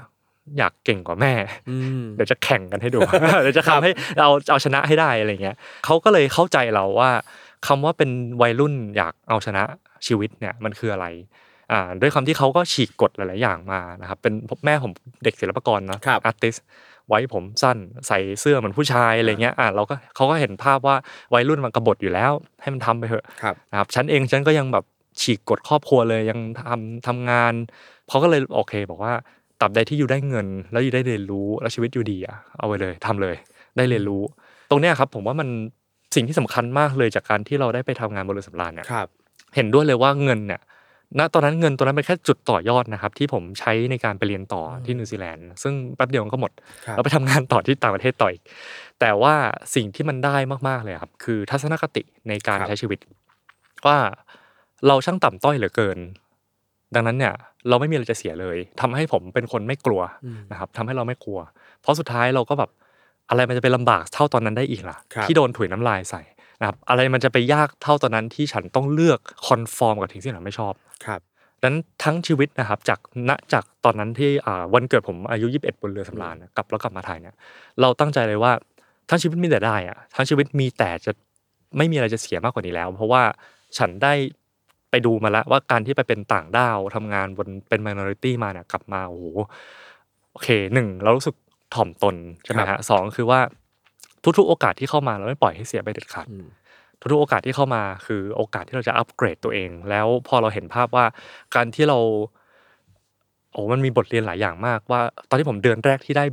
อยากเก่งกว่าแม่อืมเดี๋ยวจะแข่งกันให้ดู เดี๋ยวจะทำให้เราเอาชนะให้ได้อะไรเงี้ยเขาก็เลยเข้าใจเราว่าคำว่าเป็นวัยรุ่นอยากเอาชนะชีวิตเนี่ยมันคืออะไรอ่าด้วยคำที่เขาก็ฉีกกฎหลาย ๆ อย่างมานะครับ เป็นแม่ผมเด็กศิลปากรเนอะครับอาร์ติส ไว้ผมสั้นใส่เสื้อเหมือนผู้ชายอะไรเงี้ยอ่าเราก็เขาก็เห็นภาพว่าวัยรุ่นมันกบฏอยู่แล้ว ให้มันทำไปเถอะครับนะครับฉันเองฉันก็ยังแบบฉีกกฎครอบครัวเลยยังทำทำงานเขาก็เลยโอเคบอกว่าตราบใดที่อยู่ได้เงิน แล้วอยู่ได้เรียนรู้แล้วชีวิตอยู่ดีอะเอาไปเลยทำเลย ได้เรียนรู้ ตรงเนี้ยครับ ผมว่ามันสิ่งที่สำคัญมากเลยจากการที่เราได้ไปทำงานบนเรือสำราญเนี่ยครับเห็นด้วยเลยว่าเงินเนี่ย ณตอนนั้นเงินตัวนั้นเป็นแค่จุดต่อยอดนะครับ ที่ผมใช้ในการไปเรียนต่อที่นิวซีแลนด์ซึ่งแป๊บเดียวมันก็หมดครับเราไปทำงานต่อที่ต่างประเทศต่ออีกแต่ว่าสิ่งที่มันได้มากๆเลยครับ คือทัศนคติในการครับใช้ชีวิต ว่าเราช่างต่ำต้อยเหลือเกิน ดังนั้นเนี่ย เราไม่มีอะไรจะเสียเลยทำให้ผมเป็นคนไม่กลัวนะครับทำให้เราไม่กลัว เพราะสุดท้ายเราก็แบบอะไรมันจะไปลำบากเท่าตอนนั้นได้อีกล่ะครับที่โดนถุยน้ำลายใส่ นะครับอะไรมันจะไปยากเท่าตอนนั้นที่ฉันต้องเลือกคอนฟอร์มกับสิ่งที่ฉันไม่ชอบครับดังนั้นทั้งชีวิตนะครับจากณจากตอนนั้นที่อ่าวันเกิดผมอายุ 21 บนเรือสำราญนะกลับแล้วกลับมาไทยเนี่ยเราตั้งใจเลยว่าทั้งชีวิตมีแต่ได้อะทั้งชีวิตมีแต่จะไม่มีอะไรจะเสียมากกว่านี้แล้ว เพราะว่าฉันได้ไปดูมาแล้วว่าการที่ไปเป็นต่างด้าวทำงานบนเป็น minority มาเนี่ยกลับมาโอ้โหโอเคหนึ่งเรารู้สึกถ่อมตนใช่ไหมครัฮะบสองคือว่า ทุกๆ โอกาสที่เข้ามาเราไม่ปล่อยให้เสียไปเด็ดขาดอืมทุกๆโอกาสที่เข้ามาคือโอกาสที่เราจะอัปเกรดตัวเอง แล้วพอเราเห็นภาพว่าการที่เราอ้มันมีบทเรียนหลายอย่างมากว่า ตอนที่ผมเดือนแรกที่ได้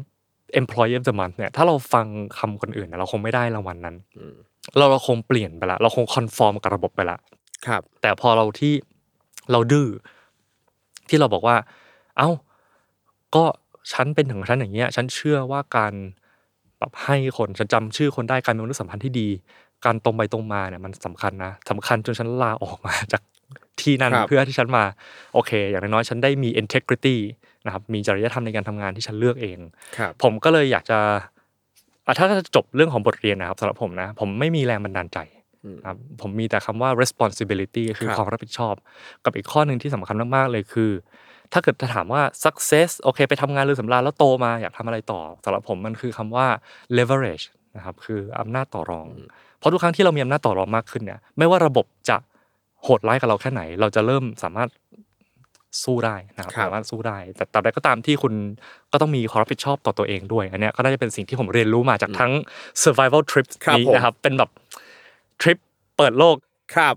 employee of the month เนี่ยถ้าเราฟังคำคนอื่นเนี่ยเราคงไม่ได้รางวัลนั้นเราเราคงเปลี่ยนไปละเราคงคอนฟอร์มกับระบบไปละครับ แต่พอเราที่เราดื้อที่เราบอกว่า เอ้า ก็ฉันเป็นถึงฉันอย่างเงี้ย ฉันเชื่อว่าการ แบบให้คนฉันจำชื่อคนได้การมีมนุษยสัมพันธ์ที่ดี การตรงไปตรงมาเนี่ยมันสำคัญนะสำคัญจนฉันลาออกมาจากที่นั่นครับเพื่อที่ฉันมาโอเค อย่างน้อยๆฉันได้มี integrity นะครับมีจริยธรรมในการทำงานที่ฉันเลือกเองครับผมก็เลยอยากจะอะถ้าจะจบเรื่องของบทเรียนนะครับสำหรับผมนะ ผมไม่มีแรงบันดาลใจ ครับผมมีแต่คำว่า responsibility คือครับความรับผิดชอบ กับอีกข้อหนึ่งที่สำคัญมากๆเลยคือ ถ้าเกิดจะถามว่า success โอเค ไปทำงานเรือสำราญแล้วโตมาอยากทำอะไรต่อสำหรับผมมันคือคำว่า leverage นะครับคืออำนาจต่อรอง เพราะทุกครั้งที่เรามีอำนาจต่อรองมากขึ้นเนี่ยไม่ว่าระบบจะโหดร้ายกับเราแค่ไหน เราจะเริ่มสามารถสู้ได้นะครับครับสามารถสู้ได้ แต่ตราบใดก็ตามที่คุณก็ต้องมีความรับผิดชอบต่อตัวเองด้วย อันเนี้ยก็น่าจะเป็นสิ่งที่ผมเรียนรู้มาจากทั้ง survival trip ครับนี้ผมนะครับ เป็นแบบ ทริปเปิดโลกครับ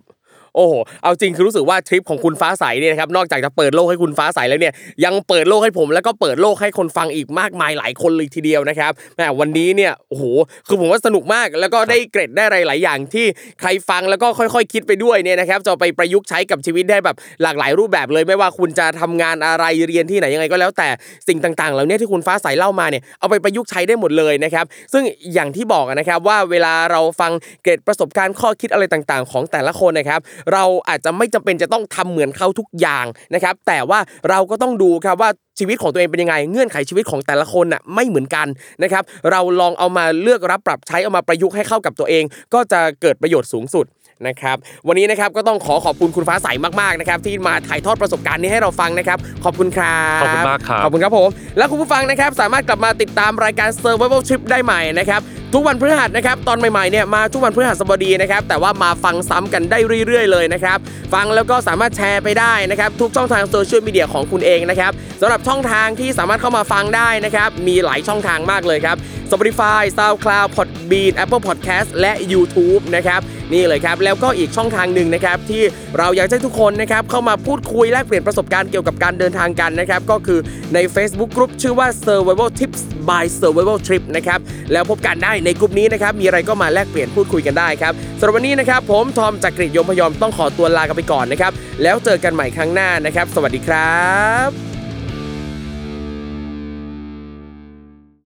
โอ้โหเอาจริงคือรู้สึกว่าทริปของคุณฟ้าใสเนี่ยนะครับนอกจากจะเปิดโลกให้คุณฟ้าใสแล้วเนี่ยยังเปิดโลกให้ผมแล้วก็เปิดโลกให้คนฟังอีกมากมายหลายคนเลยทีเดียวนะครับแหมวันนี้เนี่ยโอ้โหคือผมว่าสนุกมากแล้วก็ได้เกร็ดได้อะไรหลายอย่างที่ใครฟังแล้วก็ค่อยๆ คิดไปด้วยเนี่ยนะครับจะไปประยุกต์ใช้กับชีวิตได้แบบหลากหลายรูปแบบเลยไม่ว่าคุณจะทำงานอะไรเรียนที่ไหนยังไงก็แล้วแต่สิ่งต่างๆเหล่านี้ที่คุณฟ้าใสเล่ามาเนี่ยเอาไปประยุกต์ใช้ได้หมดเลยนะครับซึ่งอย่างที่บอกนะครับว่าเวลาเราฟังเกร็ดประสบการณ์ข้อคิดอะไรต่างๆ ของแต่ละคนนะครับเราอาจจะไม่จำเป็นจะต้องทำเหมือนเขาทุกอย่างนะครับ แต่ว่าเราก็ต้องดูครับว่าชีวิตของตัวเองเป็นยังไง เงื่อนไขชีวิตของแต่ละคนน่ะไม่เหมือนกันนะครับ เราลองเอามาเลือกรับปรับใช้เอามาประยุกต์ให้เข้ากับตัวเอง ก็จะเกิดประโยชน์สูงสุดนะครับวันนี้นะครับก็ต้องขอขอบคุณคุณฟ้าใสมากๆนะครับที่มาถ่ายทอดประสบการณ์นี้ให้เราฟังนะครับขอบคุณครับขอบคุณมากครับขอบคุณครับผมและคุณผู้ฟังนะครับสามารถกลับมาติดตามรายการ Survival Trip ได้ใหม่นะครับ ทุกวันพฤหัสนะครับตอนใหม่ๆเนี่ยมาทุกวันพฤหัสบดีนะครับแต่ว่ามาฟังซ้ำกันได้เรื่อยๆ เลยนะครับฟังแล้วก็สามารถแชร์ไปได้นะครับทุกช่องทางโซเชียลมีเดียของคุณเองนะครับสำหรับช่องทางที่สามารถเข้ามาฟังได้นะครับมีหลายช่องทางมากเลยครับ Spotify SoundCloud Podbean Apple Podcast และ YouTube นะครับนี่เลยครับ แล้วก็อีกช่องทางหนึ่งนะครับที่เราอยากให้ทุกคนนะครับเข้ามาพูดคุยแลกเปลี่ยนประสบการณ์เกี่ยวกับการเดินทางกันนะครับก็คือใน Facebook Group ชื่อว่า Survival Tips by Survival Trip นะครับแล้วพบกันได้ในกลุ่มนี้นะครับมีอะไรก็มาแลกเปลี่ยนพูดคุยกันได้ครับสำหรับวันนี้นะครับผมทอมจากกรีฑยมพยอมต้องขอตัวลากันไปก่อนนะครับแล้วเจอกันใหม่ครั้งหน้านะครับ สวัสดีครับ